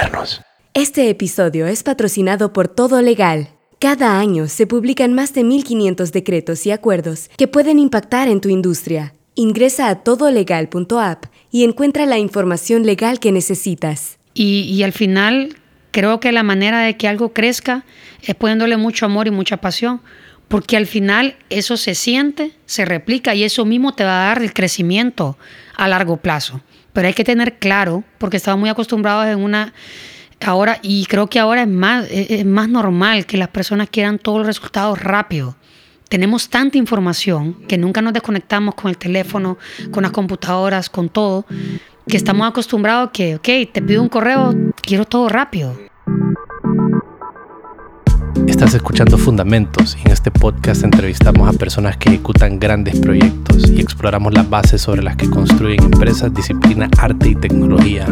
modernos. Este episodio es patrocinado por Todo Legal. Cada año se publican más de 1.500 decretos y acuerdos que pueden impactar en tu industria. Ingresa a todolegal.app y encuentra la información legal que necesitas. Y, y, al final creo que la manera de que algo crezca es poniéndole mucho amor y mucha pasión, porque al final eso se siente, se replica y eso mismo te va a dar el crecimiento a largo plazo. Pero hay que tener claro, porque estamos muy acostumbrados en una ahora, y creo que ahora es más, es más normal que las personas quieran todos los resultados rápido. Tenemos tanta información que nunca nos desconectamos con el teléfono, con las computadoras, con todo, que estamos acostumbrados que, ok, te pido un correo, quiero todo rápido. Estás escuchando Fundamentos y en este podcast entrevistamos a personas que ejecutan grandes proyectos y exploramos las bases sobre las que construyen empresas, disciplina, arte y tecnología.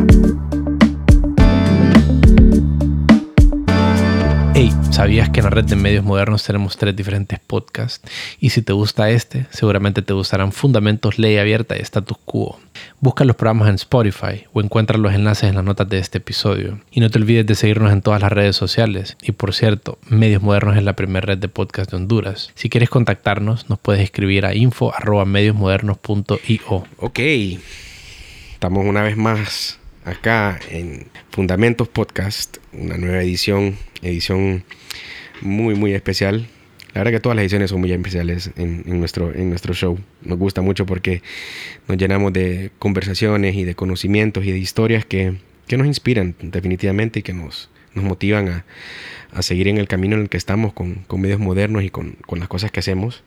Hey, ¿sabías que en la red de medios modernos tenemos tres diferentes podcasts? Y si te gusta este, seguramente te gustarán Fundamentos, Ley Abierta y Status Quo. Busca los programas en Spotify o encuentra los enlaces en las notas de este episodio. Y no te olvides de seguirnos en todas las redes sociales. Y por cierto, Medios Modernos es la primera red de podcast de Honduras. Si quieres contactarnos, nos puedes escribir a info.mediosmodernos.io. Ok, estamos una vez más acá en Fundamentos Podcast, una nueva edición, edición muy, muy especial. La verdad que todas las ediciones son muy especiales en, nuestro, en nuestro show. Nos gusta mucho porque nos llenamos de conversaciones y de conocimientos y de historias que, que nos inspiran definitivamente y que nos, nos motivan a, a, seguir en el camino en el que estamos con, con medios modernos y con, con, las cosas que hacemos.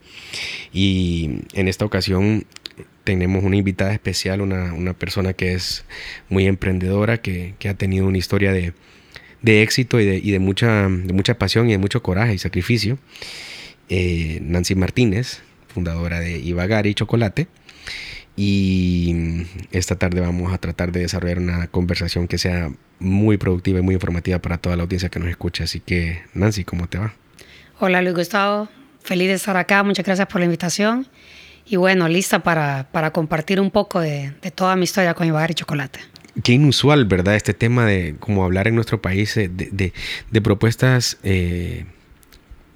Y en esta ocasión tenemos una invitada especial, una, una persona que es muy emprendedora, que, que ha tenido una historia de, de éxito y, de, y de, mucha, mucha pasión y de mucho coraje y sacrificio. Eh, Nancy Martínez, fundadora de Ibagari Chocolate. Y esta tarde vamos a tratar de desarrollar una conversación que sea muy productiva y muy informativa para toda la audiencia que nos escucha. Así que, Nancy, ¿cómo te va? Hola, Luis Gustavo. Feliz de estar acá. Muchas gracias por la invitación y bueno, lista para, para compartir un poco de, de, toda mi historia con Ibar y Chocolate. Qué inusual, ¿verdad? Este tema de cómo hablar en nuestro país de, de, propuestas eh,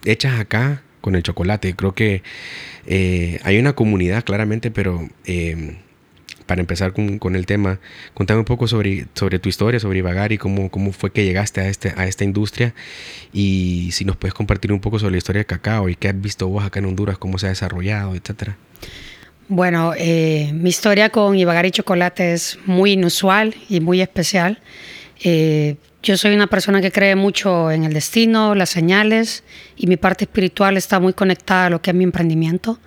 hechas acá con el chocolate. Creo que eh, hay una comunidad claramente, pero eh, para empezar con, el tema, contame un poco sobre, tu historia, sobre Ibagari, cómo, cómo fue que llegaste a, este, a esta industria y si nos puedes compartir un poco sobre la historia de cacao y qué has visto vos acá en Honduras, cómo se ha desarrollado, etcétera. Bueno, eh, mi historia con Ibagari Chocolate es muy inusual y muy especial. Eh, yo soy una persona que cree mucho en el destino, las señales y mi parte espiritual está muy conectada a lo que es mi emprendimiento.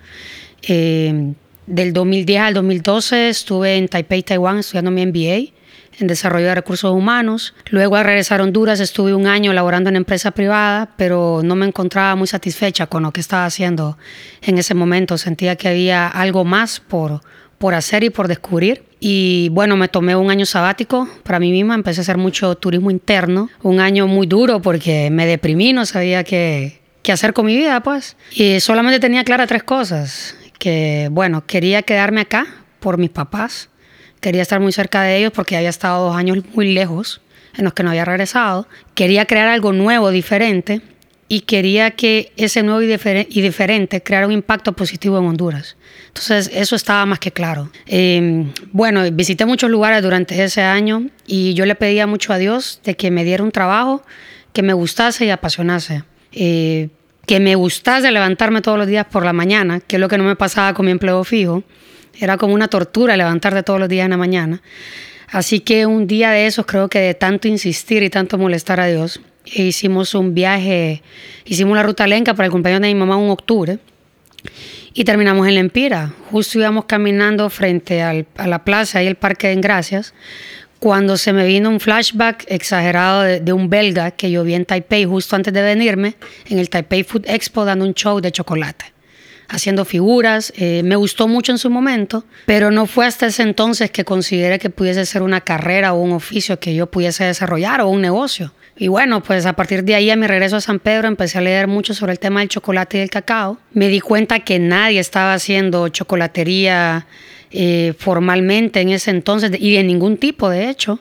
Eh, del 2010 al 2012 estuve en Taipei, Taiwán, estudiando mi MBA en desarrollo de recursos humanos. Luego al regresar a Honduras estuve un año laborando en empresa privada, pero no me encontraba muy satisfecha con lo que estaba haciendo en ese momento. Sentía que había algo más por, por hacer y por descubrir. Y bueno, me tomé un año sabático para mí misma, empecé a hacer mucho turismo interno, un año muy duro porque me deprimí, no sabía qué, qué hacer con mi vida, pues. Y solamente tenía claras tres cosas que, bueno, quería quedarme acá por mis papás, quería estar muy cerca de ellos porque había estado dos años muy lejos en los que no había regresado, quería crear algo nuevo, diferente, y quería que ese nuevo y, difer y diferente creara un impacto positivo en Honduras. Entonces, eso estaba más que claro. Eh, bueno, visité muchos lugares durante ese año y yo le pedía mucho a Dios de que me diera un trabajo que me gustase y apasionase. Eh, que me gustase levantarme todos los días por la mañana, que es lo que no me pasaba con mi empleo fijo. Era como una tortura levantarte todos los días en la mañana. Así que un día de esos, creo que de tanto insistir y tanto molestar a Dios, hicimos un viaje, hicimos la ruta lenca para el cumpleaños de mi mamá en octubre y terminamos en La Empira. Justo íbamos caminando frente a la plaza y el Parque de Engracias cuando se me vino un flashback exagerado de, de, un belga que yo vi en Taipei justo antes de venirme, en el Taipei Food Expo dando un show de chocolate, haciendo figuras. Eh, me gustó mucho en su momento, pero no fue hasta ese entonces que consideré que pudiese ser una carrera o un oficio que yo pudiese desarrollar o un negocio. Y bueno, pues a partir de ahí, a mi regreso a San Pedro, empecé a leer mucho sobre el tema del chocolate y del cacao. Me di cuenta que nadie estaba haciendo chocolatería eh, formalmente en ese entonces y de ningún tipo, de hecho,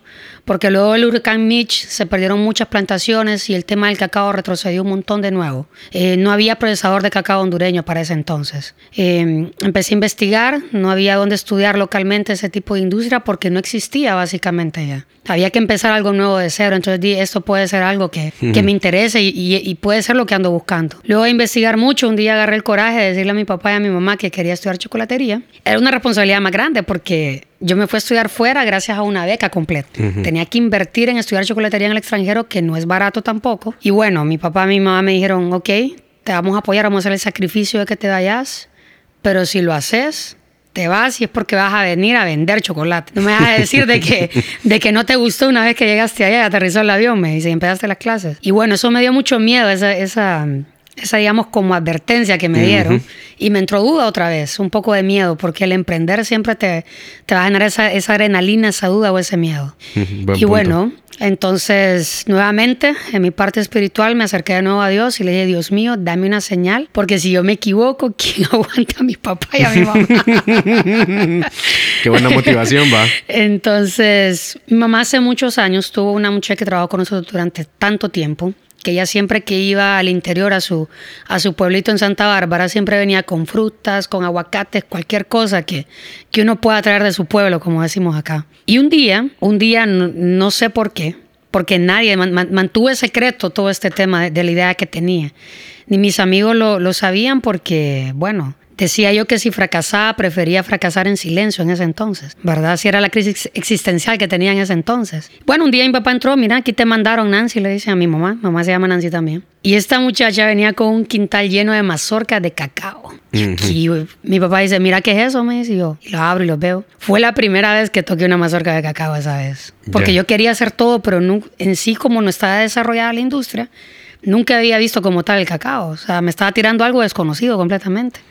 porque luego del huracán Mitch se perdieron muchas plantaciones y el tema del cacao retrocedió un montón de nuevo. Eh, no había procesador de cacao hondureño para ese entonces. Eh, empecé a investigar, no había dónde estudiar localmente ese tipo de industria porque no existía básicamente ya. Había que empezar algo nuevo de cero, entonces di, esto puede ser algo que, que me interese y, y, y, puede ser lo que ando buscando. Luego de investigar mucho, un día agarré el coraje de decirle a mi papá y a mi mamá que quería estudiar chocolatería. Era una responsabilidad más grande porque yo me fui a estudiar fuera gracias a una beca completa. Tenía que invertir en estudiar chocolatería en el extranjero, que no es barato tampoco. Y bueno, mi papá y mi mamá me dijeron, ok, te vamos a apoyar, vamos a hacer el sacrificio de que te vayas, pero si lo haces, te vas y es porque vas a venir a vender chocolate. No me vas a decir de que, de que no te gustó una vez que llegaste allá y aterrizó el avión, me dice, y empezaste las clases. Y bueno, eso me dio mucho miedo, esa, esa, esa digamos como advertencia que me dieron uh -huh. y me entró duda otra vez, un poco de miedo, porque el emprender siempre te, te va a generar esa, esa adrenalina, esa duda o ese miedo. Y punto. bueno, entonces nuevamente en mi parte espiritual me acerqué de nuevo a Dios y le dije, Dios mío, dame una señal, porque si yo me equivoco, ¿quién aguanta a mi papá y a mi mamá? Qué buena motivación va. Entonces, mi mamá hace muchos años tuvo una muchacha que trabajó con nosotros durante tanto tiempo que ella siempre que iba al interior a su, a su pueblito en Santa Bárbara siempre venía con frutas, con aguacates, cualquier cosa que, que uno pueda traer de su pueblo, como decimos acá. Y un día, un día no, sé por qué, porque nadie man, mantuvo secreto todo este tema de, de, la idea que tenía. Ni mis amigos lo, lo sabían porque, bueno, Decía yo que si fracasaba, prefería fracasar en silencio en ese entonces, ¿verdad? Si era la crisis existencial que tenía en ese entonces. Bueno, un día mi papá entró, mira, aquí te mandaron Nancy, le dice a mi mamá, mamá se llama Nancy también. Y esta muchacha venía con un quintal lleno de mazorcas de cacao. Uh -huh. Y mi papá dice, mira, ¿qué es eso? Me dice y yo, y lo abro y lo veo. Fue la primera vez que toqué una mazorca de cacao esa vez. Porque yeah. yo quería hacer todo, pero no, en sí como no estaba desarrollada la industria, nunca había visto como tal el cacao. O sea, me estaba tirando algo desconocido completamente.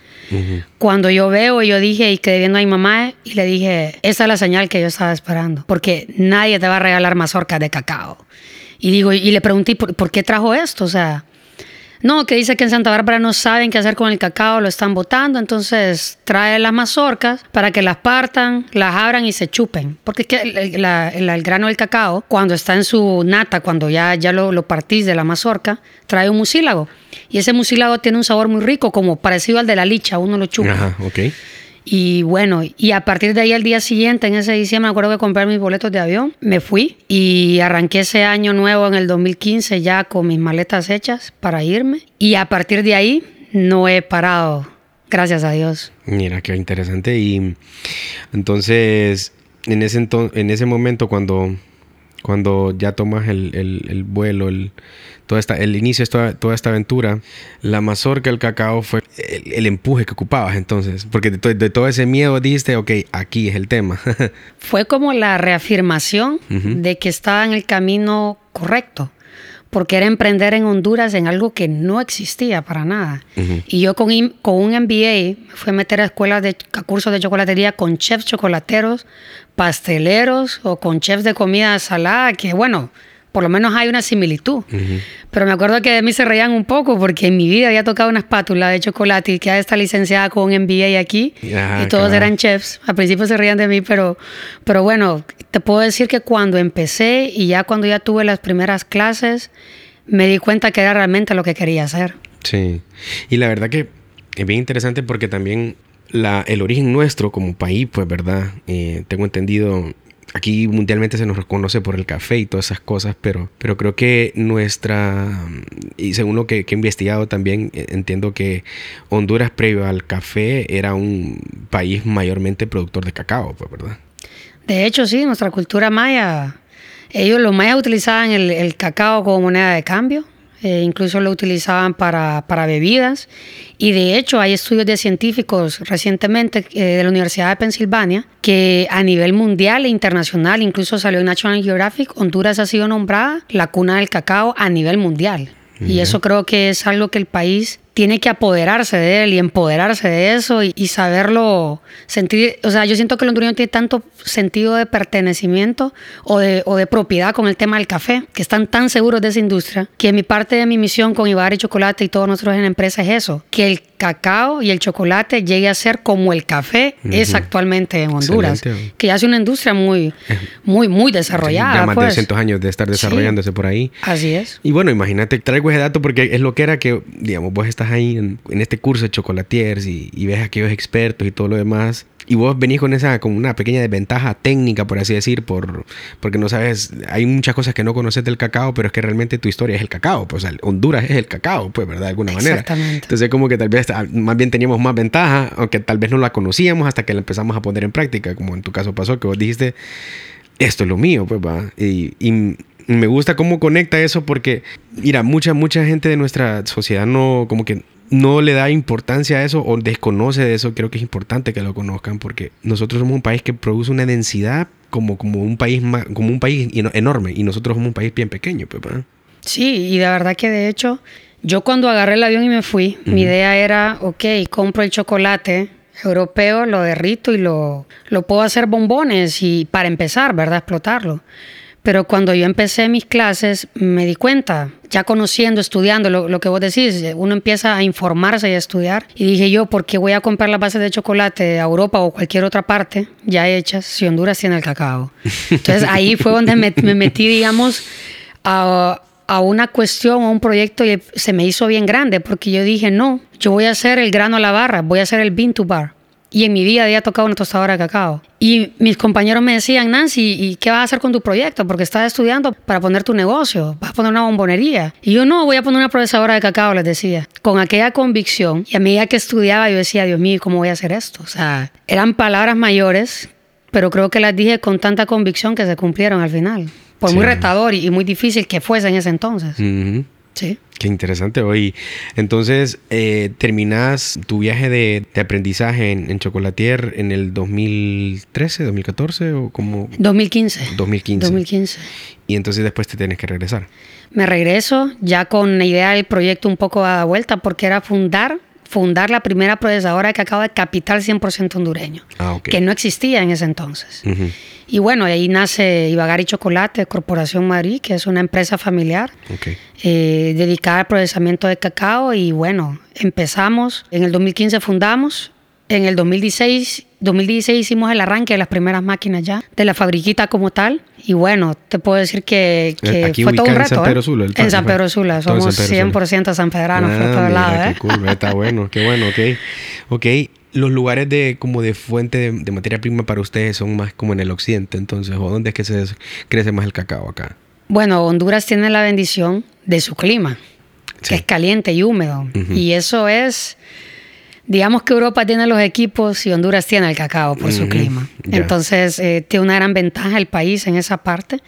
Cuando yo veo, yo dije y quedé viendo a mi mamá y le dije, esa es la señal que yo estaba esperando, porque nadie te va a regalar mazorcas de cacao. Y digo, y le pregunté, ¿por, ¿por qué trajo esto? O sea, no, que dice que en Santa Bárbara no saben qué hacer con el cacao, lo están botando, entonces trae las mazorcas para que las partan, las abran y se chupen. Porque es que el, la, el, el grano del cacao, cuando está en su nata, cuando ya, ya lo, lo, partís de la mazorca, trae un mucílago. Y ese mucílago tiene un sabor muy rico, como parecido al de la licha, uno lo chupa. Ajá, ok. Y bueno, y a partir de ahí al día siguiente, en ese diciembre, me acuerdo que compré mis boletos de avión, me fui y arranqué ese año nuevo en el 2015 ya con mis maletas hechas para irme. Y a partir de ahí no he parado, gracias a Dios. Mira, qué interesante. Y entonces, en ese, en ese momento cuando, cuando ya tomas el, el, el vuelo, el toda esta, el inicio de toda, toda, esta aventura, la mazorca, el cacao fue el, el empuje que ocupabas entonces, porque de, de, todo ese miedo dijiste, ok, aquí es el tema. fue como la reafirmación uh -huh. de que estaba en el camino correcto, porque era emprender en Honduras en algo que no existía para nada. Uh -huh. Y yo con, con un MBA me fui a meter a escuelas de a cursos de chocolatería con chefs chocolateros, pasteleros o con chefs de comida salada, que bueno, por lo menos hay una similitud. Uh -huh. Pero me acuerdo que de mí se reían un poco porque en mi vida había tocado una espátula de chocolate y que está licenciada con un MBA aquí ah, y todos claro. eran chefs. Al principio se reían de mí, pero, pero bueno, te puedo decir que cuando empecé y ya cuando ya tuve las primeras clases, me di cuenta que era realmente lo que quería hacer. Sí, y la verdad que es bien interesante porque también la, el origen nuestro como país, pues, ¿verdad? Eh, tengo entendido aquí mundialmente se nos reconoce por el café y todas esas cosas, pero, pero creo que nuestra, y según lo que, he investigado también, eh, entiendo que Honduras previo al café era un país mayormente productor de cacao, pues, ¿verdad? De hecho, sí, nuestra cultura maya, ellos los mayas utilizaban el, el cacao como moneda de cambio. Eh, incluso lo utilizaban para, para, bebidas y de hecho hay estudios de científicos recientemente eh, de la Universidad de Pensilvania que a nivel mundial e internacional, incluso salió en National Geographic, Honduras ha sido nombrada la cuna del cacao a nivel mundial. Y eso creo que es algo que el país tiene que apoderarse de él y empoderarse de eso y, saberlo sentir. O sea, yo siento que el hondureño tiene tanto sentido de pertenecimiento o de, o de propiedad con el tema del café, que están tan seguros de esa industria, que mi parte de mi misión con Ibar y Chocolate y todos nosotros en la empresa es eso, que el cacao y el chocolate llegue a ser como el café es actualmente en Honduras, que ya es una industria muy, muy, muy desarrollada. ya más de 200 pues. años de estar desarrollándose por ahí. Así es. Y bueno, imagínate, traigo ese dato porque es lo que era que, digamos, vos estás ahí en, este curso de chocolatiers y, y ves a aquellos expertos y todo lo demás y vos venís con esa, con una pequeña desventaja técnica, por así decir, por, porque no sabes, hay muchas cosas que no conoces del cacao, pero es que realmente tu historia es el cacao, pues Honduras es el cacao, pues, ¿verdad? De alguna manera. Exactamente. Entonces, como que tal vez ah, más bien teníamos más ventaja, aunque tal vez no la conocíamos hasta que la empezamos a poner en práctica, como en tu caso pasó, que vos dijiste, esto es lo mío, pues, va. Y, y me gusta cómo conecta eso porque, mira, mucha, mucha gente de nuestra sociedad no, como que no le da importancia a eso o desconoce de eso, creo que es importante que lo conozcan porque nosotros somos un país que produce una densidad como, como un país como un país enorme y nosotros somos un país bien pequeño, pues, Sí, y de verdad que de hecho, yo cuando agarré el avión y me fui, mi idea era, ok, compro el chocolate europeo, lo derrito y lo, lo puedo hacer bombones y para empezar, ¿verdad? Explotarlo. Pero cuando yo empecé mis clases, me di cuenta, ya conociendo, estudiando lo, que vos decís, uno empieza a informarse y a estudiar. Y dije yo, ¿por qué voy a comprar las bases de chocolate a Europa o cualquier otra parte ya hechas si Honduras tiene el cacao? Entonces ahí fue donde me, metí, digamos, a, a una cuestión, a un proyecto y se me hizo bien grande porque yo dije, no, yo voy a hacer el grano a la barra, voy a hacer el bean to bar. Y en mi vida había tocado una tostadora de cacao. Y mis compañeros me decían, Nancy, ¿y qué vas a hacer con tu proyecto? Porque estás estudiando para poner tu negocio, vas a poner una bombonería. Y yo no, voy a poner una procesadora de cacao, les decía. Con aquella convicción, y a medida que estudiaba, yo decía, Dios mío, ¿cómo voy a hacer esto? O sea, eran palabras mayores, pero creo que las dije con tanta convicción que se cumplieron al final. Por muy retador y, muy difícil que fuese en ese entonces. Sí. Qué interesante hoy. Entonces, eh, terminas tu viaje de, aprendizaje en, Chocolatier en el 2013, 2014 o como... 2015. 2015. 2015. Y entonces después te tienes que regresar. Me regreso ya con la idea del proyecto un poco a la vuelta porque era fundar fundar la primera procesadora de cacao de capital 100% hondureño, ah, que no existía en ese entonces. Y bueno, ahí nace Ibagari Chocolate, Corporación Madrid, que es una empresa familiar eh, dedicada al procesamiento de cacao. Y bueno, empezamos, en el 2015 fundamos, en el 2016, 2016 hicimos el arranque de las primeras máquinas ya, de la fabriquita como tal. Y bueno, te puedo decir que, eh, fue todo un reto. En San Pedro ¿eh? Sula. en San Pedro Sula, somos 100% sanpedranos ah, por todo lado. Qué cool, está bueno, qué bueno, ok. Ok, los lugares de como de fuente de, materia prima para ustedes son más como en el occidente, entonces, ¿o dónde es que se crece más el cacao acá? Bueno, Honduras tiene la bendición de su clima, que es caliente y húmedo. Y eso es, digamos que Europa tiene los equipos y Honduras tiene el cacao por su clima. Entonces, eh, tiene una gran ventaja el país en esa parte,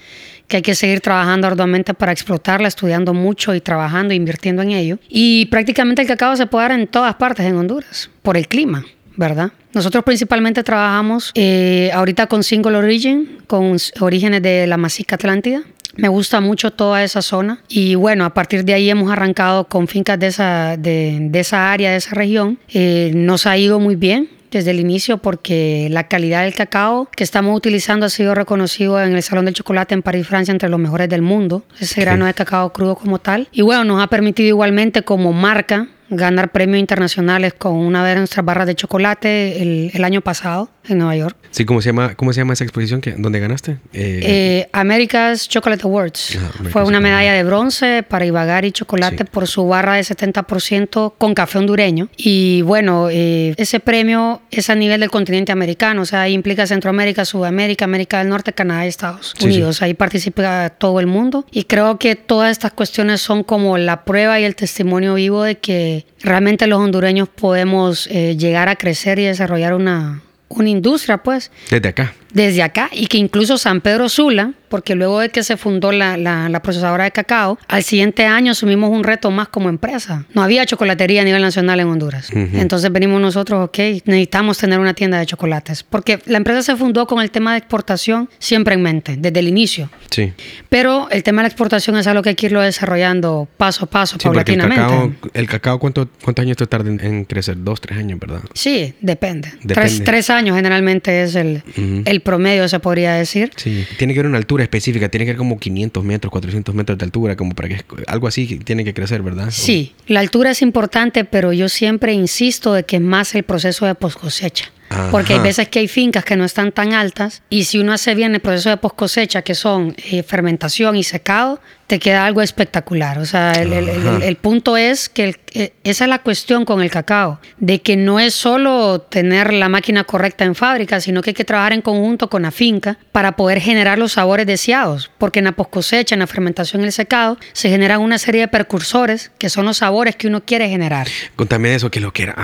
que hay que seguir trabajando arduamente para explotarla, estudiando mucho y trabajando, invirtiendo en ello. Y prácticamente el cacao se puede dar en todas partes en Honduras, por el clima. ¿verdad? Nosotros principalmente trabajamos eh, ahorita con single origin, con orígenes de la Masica Atlántida. Me gusta mucho toda esa zona y bueno, a partir de ahí hemos arrancado con fincas de esa, de, esa área, de esa región. Eh, nos ha ido muy bien, desde el inicio porque la calidad del cacao que estamos utilizando ha sido reconocido en el Salón del Chocolate en París, Francia, entre los mejores del mundo. Ese grano de cacao crudo como tal. Y bueno, nos ha permitido igualmente como marca ganar premios internacionales con una de nuestras barras de chocolate el, el año pasado en Nueva York. Sí, ¿cómo se llama, cómo se llama esa exposición? Que, ¿Dónde ganaste? Eh, eh, America's Chocolate Awards. Fue una medalla de bronce para Ibagari Chocolate por su barra de 70% con café hondureño. Y bueno, eh, ese premio es a nivel del continente americano, o sea, implica Centroamérica, Sudamérica, América del Norte, Canadá y Estados Unidos. Ahí participa todo el mundo. Y creo que todas estas cuestiones son como la prueba y el testimonio vivo de que realmente los hondureños podemos llegar a crecer y desarrollar una una industria, pues. Desde acá. Desde acá y que incluso San Pedro Sula, porque luego de que se fundó la, la, procesadora de cacao, al siguiente año asumimos un reto más como empresa. No había chocolatería a nivel nacional en Honduras. Entonces venimos nosotros, ok, necesitamos tener una tienda de chocolates, porque la empresa se fundó con el tema de exportación siempre en mente, desde el inicio. Sí. Pero el tema de la exportación es algo que hay que irlo desarrollando paso a paso, paulatinamente. El cacao, el cacao ¿cuánto, ¿cuántos años te tarda en, crecer? Dos, tres años, ¿verdad? Sí, depende. Tres, años generalmente es el, el promedio, se podría decir. Sí, tiene que haber una altura específica, tiene que haber como 500 metros, 400 metros de altura, como para que algo así tiene que crecer, ¿verdad? Sí, la altura es importante, pero yo siempre insisto de que es más el proceso de post cosecha. Porque hay veces que hay fincas que no están tan altas y si uno hace bien el proceso de post cosecha, que son eh, fermentación y secado, te queda algo espectacular. O sea, el, punto es que eh, esa es la cuestión con el cacao, de que no es solo tener la máquina correcta en fábrica, sino que hay que trabajar en conjunto con la finca para poder generar los sabores deseados, porque en la post cosecha, en la fermentación y el secado, se generan una serie de precursores que son los sabores que uno quiere generar. Contame eso, que lo quiera.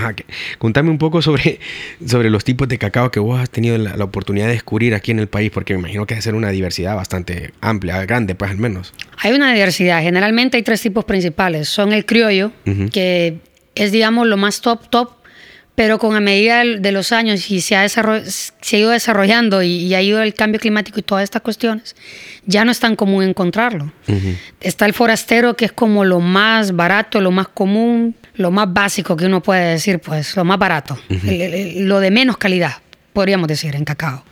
Contame un poco sobre, sobre los tipos de cacao que vos has tenido la, oportunidad de descubrir aquí en el país, porque me imagino que debe ser una diversidad bastante amplia, grande, pues al menos. Hay una diversidad. Generalmente hay tres tipos principales. Son el criollo, que es, digamos, lo más top, top, pero con a medida de los años y se ha, se ha ido desarrollando y, ha ido el cambio climático y todas estas cuestiones, ya no es tan común encontrarlo. Está el forastero, que es como lo más barato, lo más común, lo más básico que uno puede decir, pues lo más barato, lo de menos calidad podríamos decir, en cacao.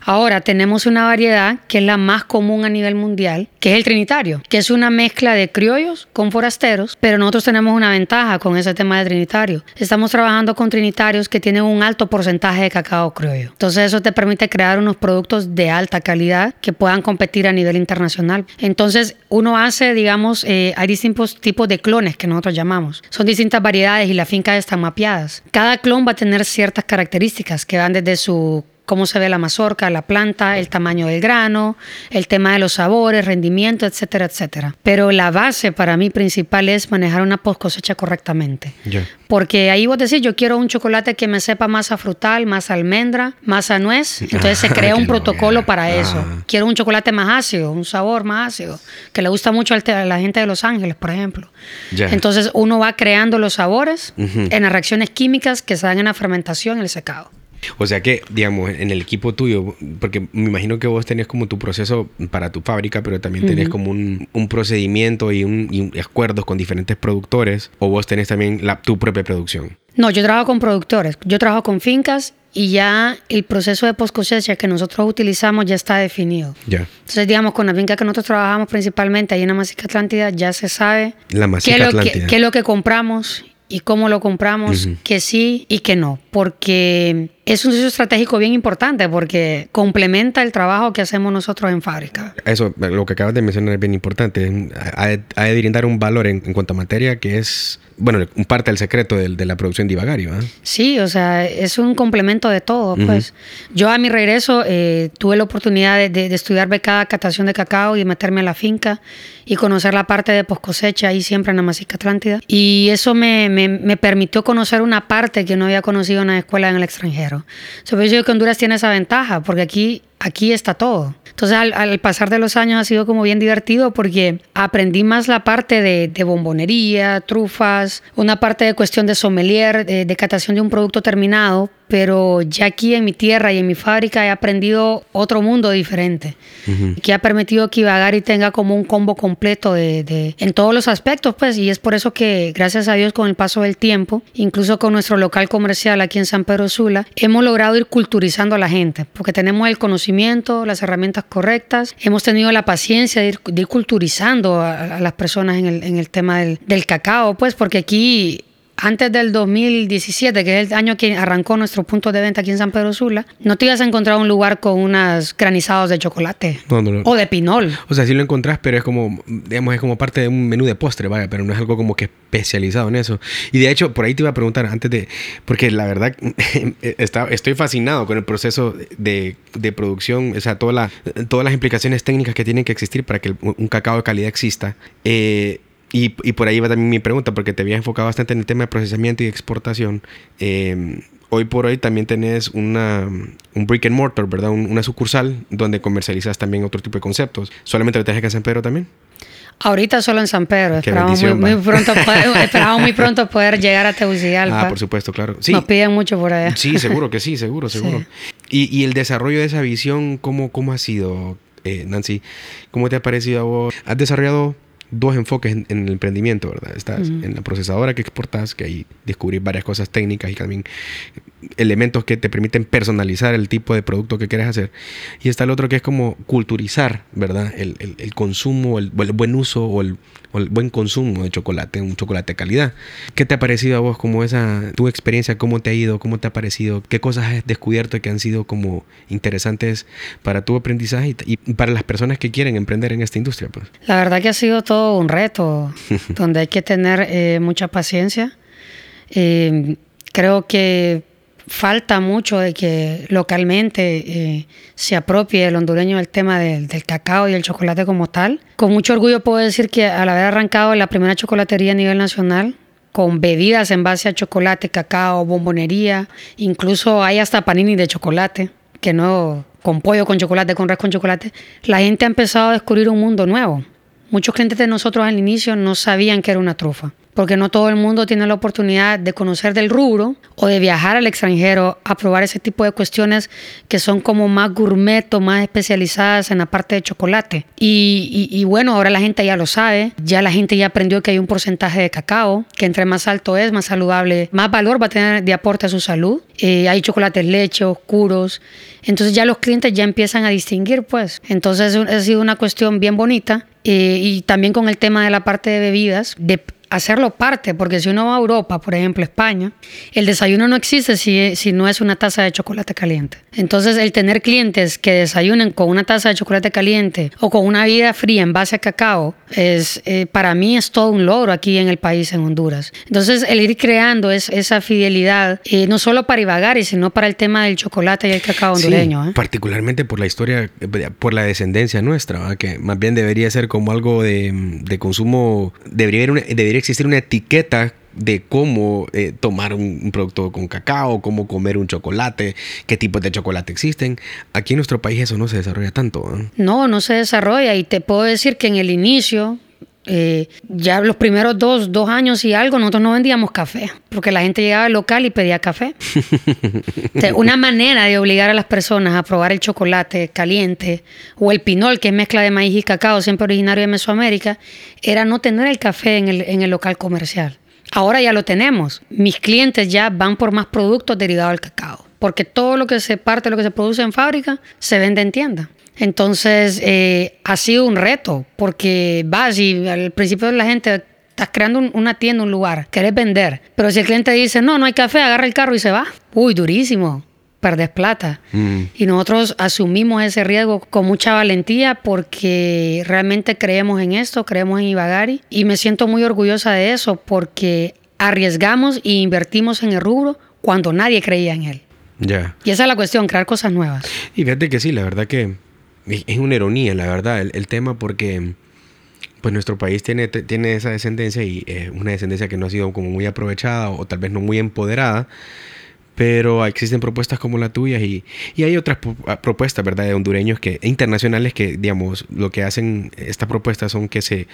Ahora tenemos una variedad que es la más común a nivel mundial, que es el trinitario, que es una mezcla de criollos con forasteros, pero nosotros tenemos una ventaja con ese tema de trinitario. Estamos trabajando con trinitarios que tienen un alto porcentaje de cacao criollo. Entonces eso te permite crear unos productos de alta calidad que puedan competir a nivel internacional. Entonces uno hace, digamos, eh, hay distintos tipos de clones que nosotros llamamos. Son distintas variedades y las fincas están mapeadas. Cada clon va a tener ciertas características que van desde su cómo se ve la mazorca, la planta, el tamaño del grano, el tema de los sabores, rendimiento, etcétera, etcétera. Pero la base para mí principal es manejar una post cosecha correctamente. Porque ahí vos decís, yo quiero un chocolate que me sepa más a frutal, más a almendra, más a nuez. Entonces se crea un protocolo para eso. Quiero un chocolate más ácido, un sabor más ácido, que le gusta mucho a la gente de Los Ángeles, por ejemplo. Entonces uno va creando los sabores en las reacciones químicas que se dan en la fermentación y el secado. O sea que, digamos, en el equipo tuyo, porque me imagino que vos tenés como tu proceso para tu fábrica, pero también tenés como un, procedimiento y, un, acuerdos con diferentes productores, o vos tenés también la, tu propia producción. No, yo trabajo con productores, yo trabajo con fincas y ya el proceso de post cosecha que nosotros utilizamos ya está definido. Ya. Entonces, digamos, con la finca que nosotros trabajamos principalmente ahí en la Masica Atlántida, ya se sabe la qué, es lo que, qué es lo que compramos y cómo lo compramos, que sí y que no, porque es un sitio estratégico bien importante porque complementa el trabajo que hacemos nosotros en fábrica. Eso, lo que acabas de mencionar es bien importante. Ha de, brindar un valor en, cuanto a materia que es, bueno, parte del secreto de, la producción de Ivagario. ¿eh? Sí, o sea, es un complemento de todo. Pues yo a mi regreso eh, tuve la oportunidad de, estudiar becada catación de cacao y meterme a la finca y conocer la parte de post cosecha ahí siempre en la Masica Atlántida. Y eso me, me, me permitió conocer una parte que no había conocido en la escuela en el extranjero. yo digo que Honduras tiene esa ventaja, porque aquí aquí está todo. Entonces al, pasar de los años ha sido como bien divertido porque aprendí más la parte de, bombonería, trufas, una parte de cuestión de sommelier, de, catación de un producto terminado, pero ya aquí en mi tierra y en mi fábrica he aprendido otro mundo diferente, que ha permitido que Ibagari tenga como un combo completo de, en todos los aspectos, pues, y es por eso que gracias a Dios con el paso del tiempo, incluso con nuestro local comercial aquí en San Pedro Sula, hemos logrado ir culturizando a la gente, porque tenemos el conocimiento las herramientas correctas. Hemos tenido la paciencia de ir, culturizando a, las personas en el, en el tema del, del cacao, pues porque aquí antes del 2017, que es el año que arrancó nuestro punto de venta aquí en San Pedro Sula, no te ibas a encontrar un lugar con unas granizados de chocolate o de pinol. O sea, sí lo encontrás, pero es como, digamos, es como parte de un menú de postre, vaya, pero no es algo como que especializado en eso. Y de hecho, por ahí te iba a preguntar antes de, porque la verdad, está, estoy fascinado con el proceso de, de producción, o sea, toda la, todas las implicaciones técnicas que tienen que existir para que un cacao de calidad exista. Eh, y, por ahí va también mi pregunta, porque te había enfocado bastante en el tema de procesamiento y exportación. Eh, hoy por hoy también tenés una, un brick and mortar, ¿verdad? una sucursal donde comercializas también otro tipo de conceptos. ¿Solamente lo tenés que en San Pedro también? Ahorita solo en San Pedro. Esperamos muy, pronto poder, muy pronto poder llegar a Tegucigalpa. Ah, por supuesto, claro. Sí. Nos piden mucho por allá. Sí, seguro que sí, seguro, seguro. Y, y, el desarrollo de esa visión, ¿cómo, cómo ha sido, eh, Nancy? ¿Cómo te ha parecido a vos? ¿Has desarrollado dos enfoques en, el emprendimiento, ¿verdad? Estás en la procesadora que exportas, que ahí descubrir varias cosas técnicas y también elementos que te permiten personalizar el tipo de producto que quieres hacer. Y está el otro que es como culturizar, ¿verdad? El, el, consumo, el, el, buen uso o el, buen consumo de chocolate, un chocolate de calidad. ¿Qué te ha parecido a vos como esa, tu experiencia, cómo te ha ido, cómo te ha parecido, qué cosas has descubierto que han sido como interesantes para tu aprendizaje y, para las personas que quieren emprender en esta industria? Pues? La verdad que ha sido todo un reto, donde hay que tener eh, mucha paciencia. Eh, creo que falta mucho de que localmente eh, se apropie el hondureño el tema del, cacao y el chocolate como tal. Con mucho orgullo puedo decir que al haber arrancado la primera chocolatería a nivel nacional, con bebidas en base a chocolate, cacao, bombonería, incluso hay hasta panini de chocolate, que no con pollo con chocolate, con res con chocolate, la gente ha empezado a descubrir un mundo nuevo. Muchos clientes de nosotros al inicio no sabían que era una trufa porque no todo el mundo tiene la oportunidad de conocer del rubro o de viajar al extranjero a probar ese tipo de cuestiones que son como más gourmet o más especializadas en la parte de chocolate. Y, bueno, ahora la gente ya lo sabe, ya la gente ya aprendió que hay un porcentaje de cacao, que entre más alto es, más saludable, más valor va a tener de aporte a su salud. Eh, hay chocolates leche, oscuros. Entonces ya los clientes ya empiezan a distinguir, pues. Entonces ha sido una cuestión bien bonita. Eh, y también con el tema de la parte de bebidas, de hacerlo parte, porque si uno va a Europa, por ejemplo España, el desayuno no existe si, si no es una taza de chocolate caliente. Entonces el tener clientes que desayunen con una taza de chocolate caliente o con una vida fría en base a cacao, es, eh, para mí es todo un logro aquí en el país, en Honduras. Entonces el ir creando es, esa fidelidad, eh, no solo para Ibagari, sino para el tema del chocolate y el cacao hondureño. ¿eh? Particularmente por la historia, por la descendencia nuestra, que más bien debería ser como algo de, de consumo, debería, debería existir una etiqueta de cómo eh, tomar un, producto con cacao, cómo comer un chocolate, qué tipos de chocolate existen. Aquí en nuestro país eso no se desarrolla tanto. No, no se desarrolla y te puedo decir que en el inicio, eh, ya los primeros dos, dos años y algo, nosotros no vendíamos café, porque la gente llegaba al local y pedía café. una manera de obligar a las personas a probar el chocolate caliente o el pinol, que es mezcla de maíz y cacao, siempre originario de Mesoamérica, era no tener el café en el, en el local comercial. Ahora ya lo tenemos. Mis clientes ya van por más productos derivados del cacao, porque todo lo que se parte, lo que se produce en fábrica, se vende en tienda. Entonces, eh, ha sido un reto, porque vas y al principio la gente estás creando una tienda, un lugar, querés vender, pero si el cliente dice, no, no hay café, agarra el carro y se va. Uy, durísimo perdes plata. Mm. Y nosotros asumimos ese riesgo con mucha valentía porque realmente creemos en esto, creemos en Ibagari y me siento muy orgullosa de eso porque arriesgamos e invertimos en el rubro cuando nadie creía en él. Ya. Y esa es la cuestión, crear cosas nuevas. Y fíjate que sí, la verdad que es una ironía, la verdad, el, tema porque pues nuestro país tiene, tiene esa descendencia y es una descendencia que no ha sido como muy aprovechada o tal vez no muy empoderada pero existen propuestas como la tuya y, y hay otras ah, propuestas, ¿verdad?, de hondureños que, internacionales que, digamos, lo que hacen estas propuestas son que se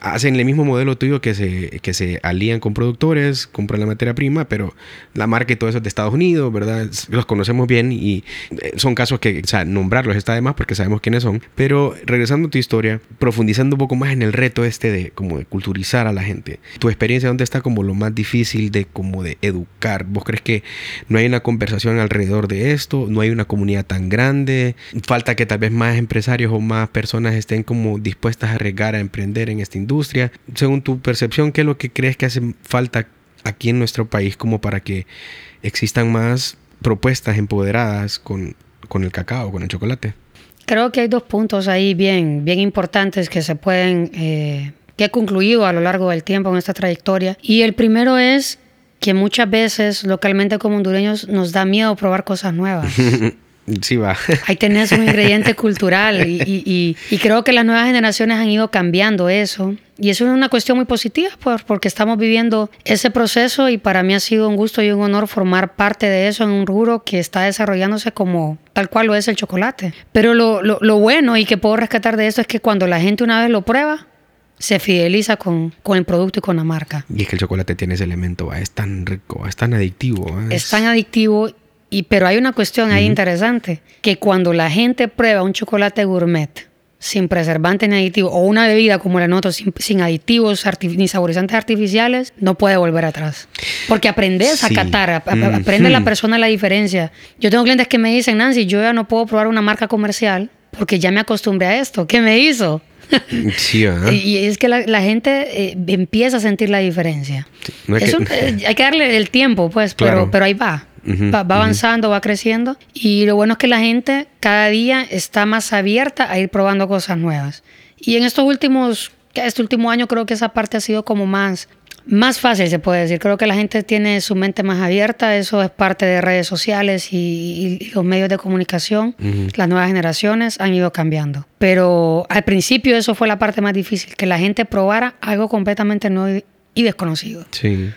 hacen el mismo modelo tuyo que se, que se alían con productores, compran la materia prima, pero la marca y todo eso es de Estados Unidos, ¿verdad? Los conocemos bien y eh, son casos que, o sea, nombrarlos está de más porque sabemos quiénes son. Pero regresando a tu historia, profundizando un poco más en el reto este de como de culturizar a la gente. Tu experiencia, ¿dónde está como lo más difícil de como de educar? ¿Vos crees que no hay una conversación alrededor de esto? ¿No hay una comunidad tan grande? ¿Falta que tal vez más empresarios o más personas estén como dispuestas a arriesgar a emprender en esta industria. Según tu percepción, ¿qué es lo que crees que hace falta aquí en nuestro país como para que existan más propuestas empoderadas con, con el cacao, con el chocolate? Creo que hay dos puntos ahí bien, bien importantes que se pueden, eh, que he concluido a lo largo del tiempo en esta trayectoria. Y el primero es que muchas veces localmente como hondureños nos da miedo probar cosas nuevas. Sí, va. Ahí tenés un ingrediente cultural y, y- y- y creo que las nuevas generaciones han ido cambiando eso. Y eso es una cuestión muy positiva, pues, porque estamos viviendo ese proceso y para mí ha sido un gusto y un honor formar parte de eso en un rubro que está desarrollándose como tal cual lo es el chocolate. Pero lo, lo- lo bueno y que puedo rescatar de esto es que cuando la gente una vez lo prueba, se fideliza con, con el producto y con la marca. Y es que el chocolate tiene ese elemento, va, es tan rico, es tan adictivo. va, Es tan adictivo, y, pero hay una cuestión ahí interesante, que cuando la gente prueba un chocolate gourmet sin preservantes ni aditivos, o una bebida como la nosotros sin, sin aditivos arti- ni saborizantes artificiales, no puede volver atrás. Porque aprendes a catar, a- a- Ujú. aprende la persona la diferencia. Yo tengo clientes que me dicen, Nancy, yo ya no puedo probar una marca comercial porque ya me acostumbré a esto. ¿Qué me hizo? Sí. Y, es que la, la gente eh, empieza a sentir la diferencia. No es Eso, que- eh, hay que darle el tiempo, pues, Claro. pero, pero ahí va. Va, va avanzando, va creciendo. Y lo bueno es que la gente cada día está más abierta a ir probando cosas nuevas. Y en estos últimos, este último año creo que esa parte ha sido como más, más fácil, se puede decir. Creo que la gente tiene su mente más abierta. Eso es parte de redes sociales y, y los medios de comunicación. Las nuevas generaciones han ido cambiando. Pero al principio eso fue la parte más difícil, que la gente probara algo completamente nuevo y desconocido. Sí.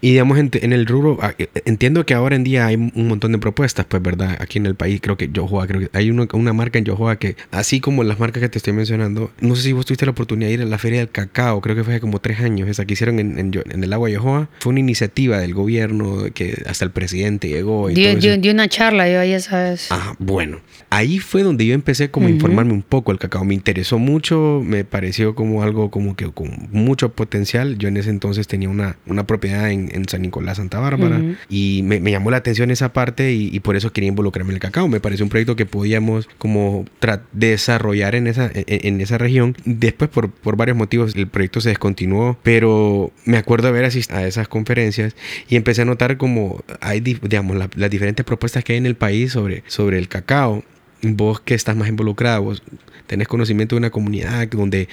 Y digamos, en, en el rubro, ah, eh, entiendo que ahora en día hay un montón de propuestas, pues, ¿verdad? Aquí en el país, creo que Yohoa, creo que hay una, una marca en Yohoa que, así como las marcas que te estoy mencionando, no sé si vos tuviste la oportunidad de ir a la Feria del Cacao, creo que fue hace como tres años, esa que hicieron en, en, el agua Yohoa. Fue una iniciativa del gobierno que hasta el presidente llegó y Dio, todo dio- eso. dio una charla yo ahí esa vez. Ah, bueno. Ahí fue donde yo empecé como a Ujú. informarme un poco el cacao. Me interesó mucho, me pareció como algo como que con mucho potencial. Yo en ese entonces tenía una, una propiedad en, en San Nicolás, Santa Bárbara, Ujú. y me, me llamó la atención esa parte y, y por eso quería involucrarme en el cacao. Me pareció un proyecto que podíamos como desarrollar en esa, en, en esa región. Después, por, por varios motivos, el proyecto se descontinuó, pero me acuerdo haber asistido a esas conferencias y empecé a notar como hay, di- digamos, la- las diferentes propuestas que hay en el país sobre, sobre el cacao. Vos que estás más involucrada, vos tenés conocimiento de una comunidad donde,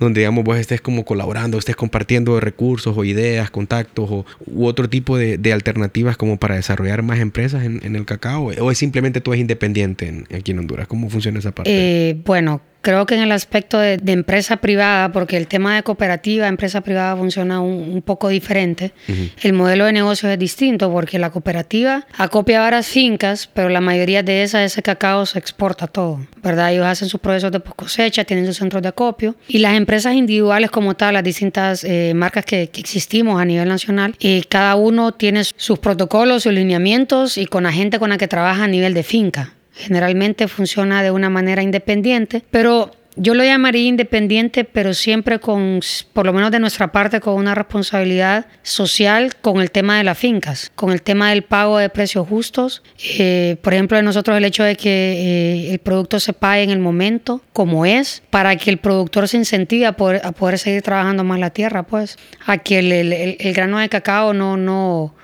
donde digamos, vos estés como colaborando, estés compartiendo recursos o ideas, contactos o, u otro tipo de, de alternativas como para desarrollar más empresas en, en el cacao. ¿O es simplemente tú es independiente en- aquí en Honduras? ¿Cómo funciona esa parte? Eh, bueno, creo que en el aspecto de, de empresa privada, porque el tema de cooperativa, empresa privada funciona un, un poco diferente. El modelo de negocio es distinto porque la cooperativa acopia varias fincas, pero la mayoría de esas, ese cacao se exporta todo, ¿verdad? Ellos hacen sus procesos de post cosecha, tienen sus centros de acopio y las empresas individuales como tal, las distintas eh, marcas que, que existimos a nivel nacional, eh, cada uno tiene sus protocolos, sus lineamientos y con la gente con la que trabaja a nivel de finca. Generalmente funciona de una manera independiente, pero yo lo llamaría independiente, pero siempre con, por lo menos de nuestra parte, con una responsabilidad social con el tema de las fincas, con el tema del pago de precios justos. Eh, por ejemplo, de nosotros el hecho de que eh, el producto se pague en el momento, como es, para que el productor se incentive a poder, a seguir trabajando más la tierra, pues, a que el, el- el- el grano de cacao no, no,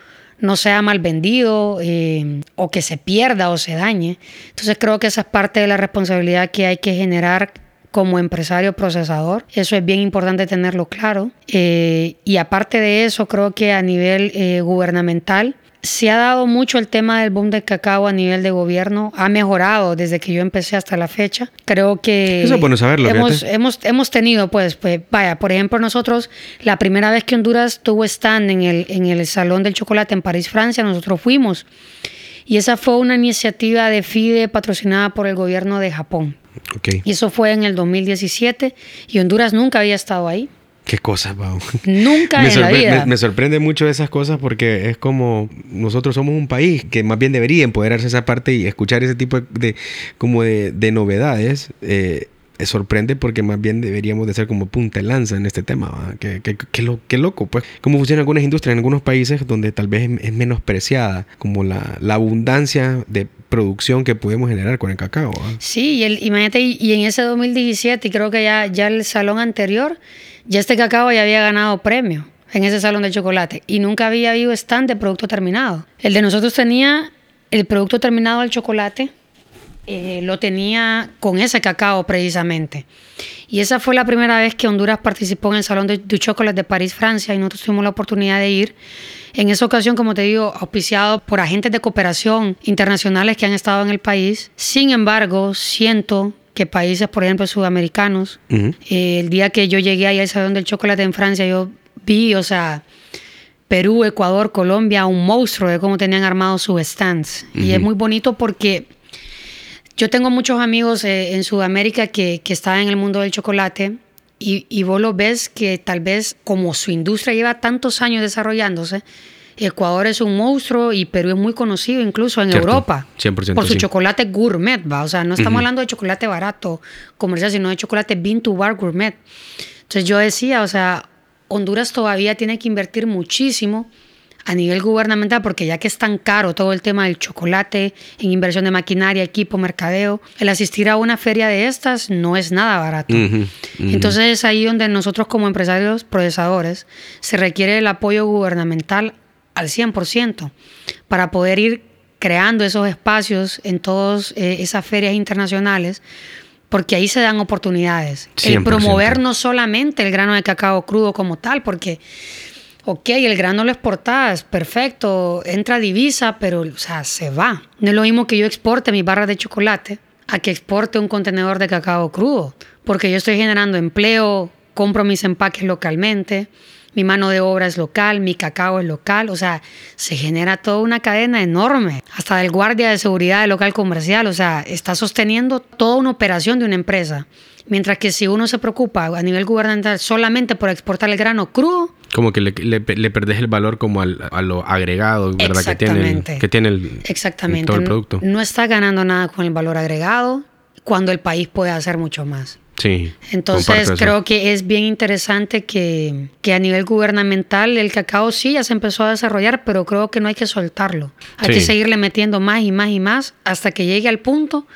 no sea mal vendido eh, o que se pierda o se dañe. Entonces creo que esa es parte de la responsabilidad que hay que generar como empresario procesador. Eso es bien importante tenerlo claro. Eh, y aparte de eso, creo que a nivel eh, gubernamental se ha dado mucho el tema del boom del cacao a nivel de gobierno. Ha mejorado desde que yo empecé hasta la fecha. Creo que Eso es bueno saberlo, hemos, hemos, hemos tenido, pues, pues, vaya, por ejemplo, nosotros, la primera vez que Honduras tuvo stand en el, en el Salón del Chocolate en París, Francia, nosotros fuimos. Y esa fue una iniciativa de FIDE patrocinada por el gobierno de Japón. ok. Y eso fue en el 2017 y Honduras nunca había estado ahí. Qué cosas, Pau. Nunca me, en la vida. me- me sorprende mucho esas cosas porque es como nosotros somos un país que más bien debería empoderarse esa parte y escuchar ese tipo de como de, de novedades. eh, sorprende porque más bien deberíamos de ser como punta de lanza en este tema. Qué, qué- qué lo- qué loco, pues. Cómo funcionan algunas industrias en algunos países donde tal vez es, menospreciada, como la, la abundancia de producción que podemos generar con el cacao. ¿va? Sí, y el, imagínate, y, y en ese 2017, y creo que ya, ya el salón anterior, ya este cacao ya había ganado premio en ese salón de chocolate y nunca había habido stand de producto terminado. El de nosotros tenía el producto terminado del chocolate eh, lo tenía con ese cacao precisamente. Y esa fue la primera vez que Honduras participó en el Salón de, de Chocolate de París, Francia, y nosotros tuvimos la oportunidad de ir. En esa ocasión, como te digo, auspiciado por agentes de cooperación internacionales que han estado en el país. Sin embargo, siento que países, por ejemplo, sudamericanos, eh, el día que yo llegué ahí al Salón del Chocolate en Francia, yo vi, o sea, Perú, Ecuador, Colombia, un monstruo de cómo tenían armados sus stands. Y es muy bonito porque yo tengo muchos amigos eh, en Sudamérica que, que, están en el mundo del chocolate y, y, vos lo ves que tal vez como su industria lleva tantos años desarrollándose, Ecuador es un monstruo y Perú es muy conocido incluso en Cierto, Europa 100% por su sí. chocolate gourmet, ¿va? O sea, no estamos hablando de chocolate barato, comercial, sino de chocolate bean to bar gourmet. Entonces yo decía, o sea, Honduras todavía tiene que invertir muchísimo a nivel gubernamental, porque ya que es tan caro todo el tema del chocolate, en inversión de maquinaria, equipo, mercadeo, el asistir a una feria de estas no es nada barato. Entonces es ahí donde nosotros como empresarios procesadores se requiere el apoyo gubernamental al 100% para poder ir creando esos espacios en todas eh, esas ferias internacionales porque ahí se dan oportunidades. El 100%. promover no solamente el grano de cacao crudo como tal, porque ok, el grano lo exportas, perfecto, entra divisa, pero o sea, se va. No es lo mismo que yo exporte mis barras de chocolate a que exporte un contenedor de cacao crudo, porque yo estoy generando empleo, compro mis empaques localmente, mi mano de obra es local, mi cacao es local, o sea, se genera toda una cadena enorme, hasta del guardia de seguridad del local comercial, o sea, está sosteniendo toda una operación de una empresa. Mientras que si uno se preocupa a nivel gubernamental solamente por exportar el grano crudo, Como que le, le, le perdés el valor como al, a lo agregado, ¿verdad? Que tiene, el, que tiene el, exactamente, todo el no- producto. no está ganando nada con el valor agregado cuando el país puede hacer mucho más. Sí. Entonces creo que es bien interesante que, que a nivel gubernamental el cacao sí ya se empezó a desarrollar, pero creo que no hay que soltarlo. Hay Sí. que seguirle metiendo más y más y más hasta que llegue al punto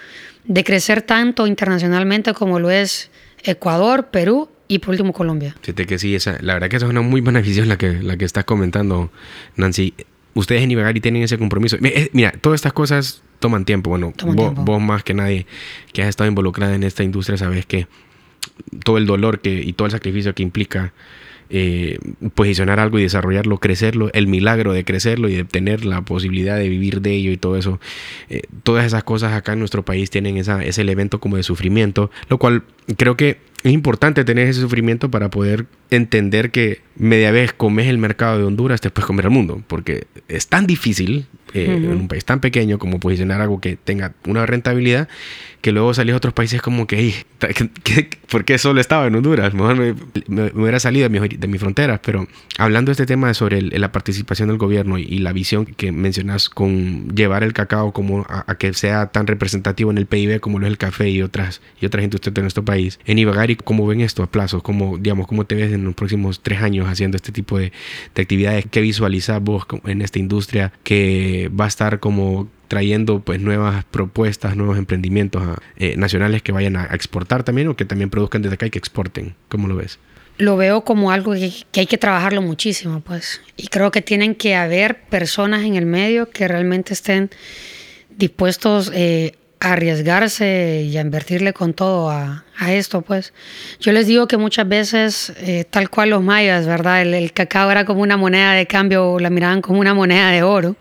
de crecer tanto internacionalmente como lo es Ecuador, Perú y por último Colombia. Fíjate que sí, esa, la verdad que esa es una muy buena visión la que, la que estás comentando, Nancy. Ustedes en Ibagari tienen ese compromiso. Mi- eh, Mira, todas estas cosas toman tiempo. Bueno, Toman vos, tiempo. vos más que nadie que has estado involucrada en esta industria sabes que todo el dolor que, y todo el sacrificio que implica eh, posicionar algo y desarrollarlo, crecerlo, el milagro de crecerlo y de tener la posibilidad de vivir de ello y todo eso. eh, todas esas cosas acá en nuestro país tienen esa, ese elemento como de sufrimiento, lo cual creo que es importante tener ese sufrimiento para poder entender que media vez comes el mercado de Honduras, puedes comer el mundo, porque es tan difícil eh, en un país tan pequeño como posicionar algo que tenga una rentabilidad, que luego salís a otros países como que, "Ey, ¿qué- qué- ¿por qué solo estaba en Honduras? Mejor me, me- me hubiera salido de, mi, de mis fronteras. Pero hablando de este tema sobre el- la participación del gobierno y, y la visión que mencionas con llevar el cacao como a, a que sea tan representativo en el PIB como lo es el café y otras, y otras industrias de nuestro país. En Ibagari, ¿cómo ven esto a plazos? ¿Cómo, digamos, ¿Cómo te ves en los próximos tres años haciendo este tipo de, de actividades? ¿Qué visualizas vos en esta industria que va a estar como trayendo pues nuevas propuestas, nuevos emprendimientos a- eh, nacionales que vayan a, exportar también o que también produzcan desde acá y que exporten? ¿Cómo lo ves? lo veo como algo que, hay que trabajarlo muchísimo, pues. Y creo que tienen que haber personas en el medio que realmente estén dispuestos eh, a arriesgarse y a invertirle con todo a, esto, pues. Yo les digo que muchas veces, eh, tal cual los mayas, ¿verdad? El, el cacao era como una moneda de cambio, la miraban como una moneda de oro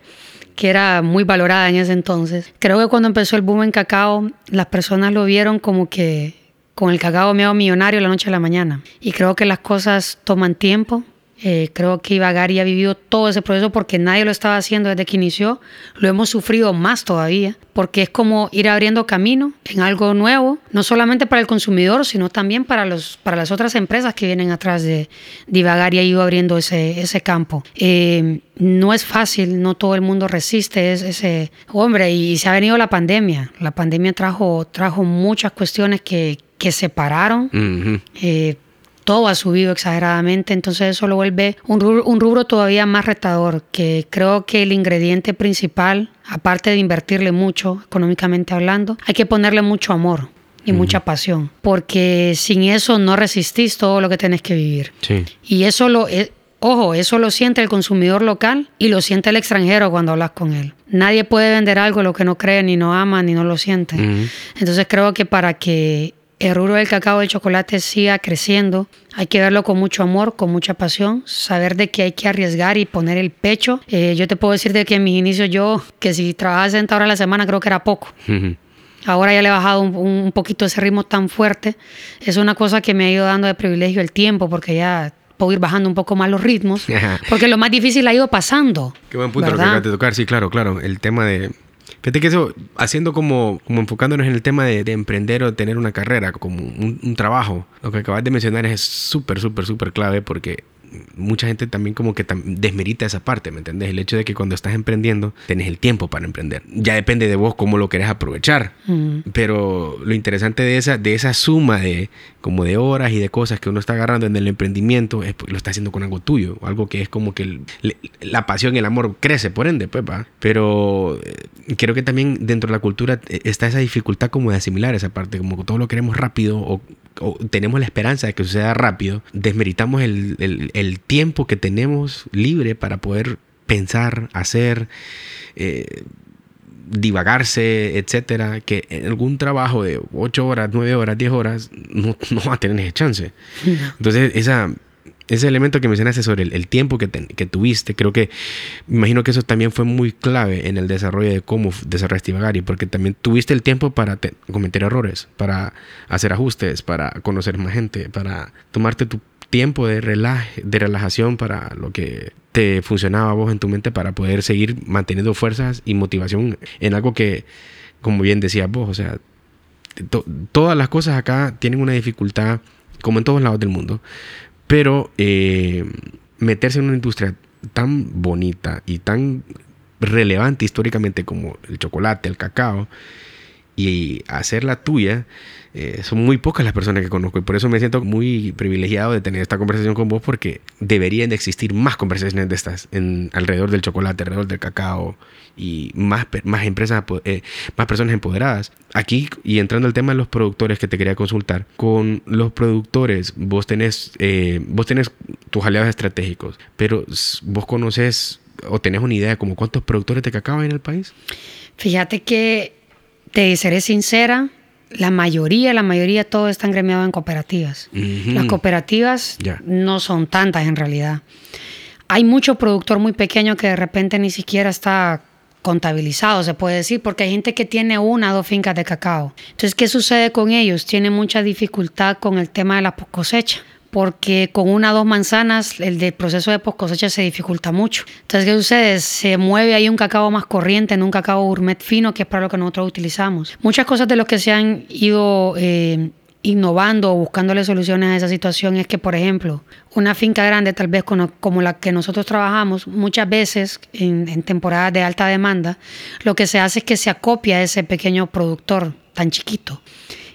que era muy valorada en ese entonces. Creo que cuando empezó el boom en cacao, las personas lo vieron como que con el cacao me hago millonario la noche a la mañana. Y creo que las cosas toman tiempo. Eh, creo que Ibagari ha vivido todo ese proceso porque nadie lo estaba haciendo desde que inició. Lo hemos sufrido más todavía porque es como ir abriendo camino en algo nuevo, no solamente para el consumidor, sino también para, los, para las otras empresas que vienen atrás de, de Ibagari ha ido abriendo ese, ese campo. Eh, no es fácil, no todo el mundo resiste ese, ese hombre y se ha venido la pandemia. La pandemia trajo, trajo muchas cuestiones que, que separaron. Ujú. Eh, todo ha subido exageradamente, entonces eso lo vuelve un rubro, un rubro todavía más retador, que creo que el ingrediente principal, aparte de invertirle mucho, económicamente hablando, hay que ponerle mucho amor y mucha pasión, porque sin eso no resistís todo lo que tenés que vivir. Sí. Y eso lo, e- Ojo, eso lo siente el consumidor local y lo siente el extranjero cuando hablas con él. Nadie puede vender algo lo que no cree, ni no ama, ni no lo siente. Entonces creo que para que el rubro del cacao del chocolate siga creciendo, hay que verlo con mucho amor, con mucha pasión, saber de que hay que arriesgar y poner el pecho. Eh, yo te puedo decir de que en mis inicios yo, que si trabajaba 60 horas a la semana, creo que era poco. Ahora ya le he bajado un, poquito ese ritmo tan fuerte. Es una cosa que me ha ido dando de privilegio el tiempo, porque ya puedo ir bajando un poco más los ritmos, porque lo más difícil ha ido pasando. Qué buen punto lo que acabas de tocar, sí, claro, claro. El tema de Fíjate que eso, haciendo como, como enfocándonos en el tema de, emprender o tener una carrera, como un, un, trabajo, lo que acabas de mencionar es súper, súper, súper clave porque mucha gente también como que desmerita esa parte, ¿me entiendes? El hecho de que cuando estás emprendiendo, tenés el tiempo para emprender. Ya depende de vos cómo lo querés aprovechar. Mm. Pero lo interesante de esa, de esa suma de como de horas y de cosas que uno está agarrando en el emprendimiento, es, lo está haciendo con algo tuyo, algo que es como que la pasión y el amor crece, por ende, pues va. Pero eh, creo que también dentro de la cultura eh, está esa dificultad como de asimilar esa parte, como que todo lo queremos rápido o, tenemos la esperanza de que suceda rápido, desmeritamos el el tiempo que tenemos libre para poder pensar, hacer, eh, divagarse, etcétera, que en algún trabajo de 8 horas, 9 horas, 10 horas, no, no va a tener ese chance. Entonces, esa, ese elemento que mencionaste sobre el, tiempo que, que, tuviste, creo que, me imagino que eso también fue muy clave en el desarrollo de cómo desarrollaste Ivagari, porque también tuviste el tiempo para cometer errores, para hacer ajustes, para conocer más gente, para tomarte tu tiempo de, relaje, de relajación para lo que te funcionaba a vos en tu mente para poder seguir manteniendo fuerzas y motivación en algo que, como bien decías vos, o sea, todas las cosas acá tienen una dificultad, como en todos lados del mundo, pero eh, meterse en una industria tan bonita y tan relevante históricamente como el chocolate, el cacao, y hacerla tuya, eh, son muy pocas las personas que conozco y por eso me siento muy privilegiado de tener esta conversación con vos porque deberían de existir más conversaciones de estas en, alrededor del chocolate, alrededor del cacao y más, más empresas, eh, más personas empoderadas. Aquí, y entrando al tema de los productores que te quería consultar, con los productores vos tenés, eh, vos tenés tus aliados estratégicos, pero vos conoces o tenés una idea de como cuántos productores de cacao hay en el país? Fíjate que te seré sincera, la mayoría, la mayoría, todos están gremiados en cooperativas. Las cooperativas no son tantas en realidad. Hay mucho productor muy pequeño que de repente ni siquiera está contabilizado, se puede decir, porque hay gente que tiene una o dos fincas de cacao. Entonces, ¿qué sucede con ellos? Tienen mucha dificultad con el tema de la cosecha porque con una o dos manzanas el proceso de post cosecha se dificulta mucho. Entonces, ¿qué sucede? Se mueve ahí un cacao más corriente, en un cacao gourmet fino, que es para lo que nosotros utilizamos. Muchas cosas de lo que se han ido eh, innovando o buscándole soluciones a esa situación es que, por ejemplo, una finca grande, tal vez como la que nosotros trabajamos, muchas veces en, temporadas de alta demanda, lo que se hace es que se acopia a ese pequeño productor tan chiquito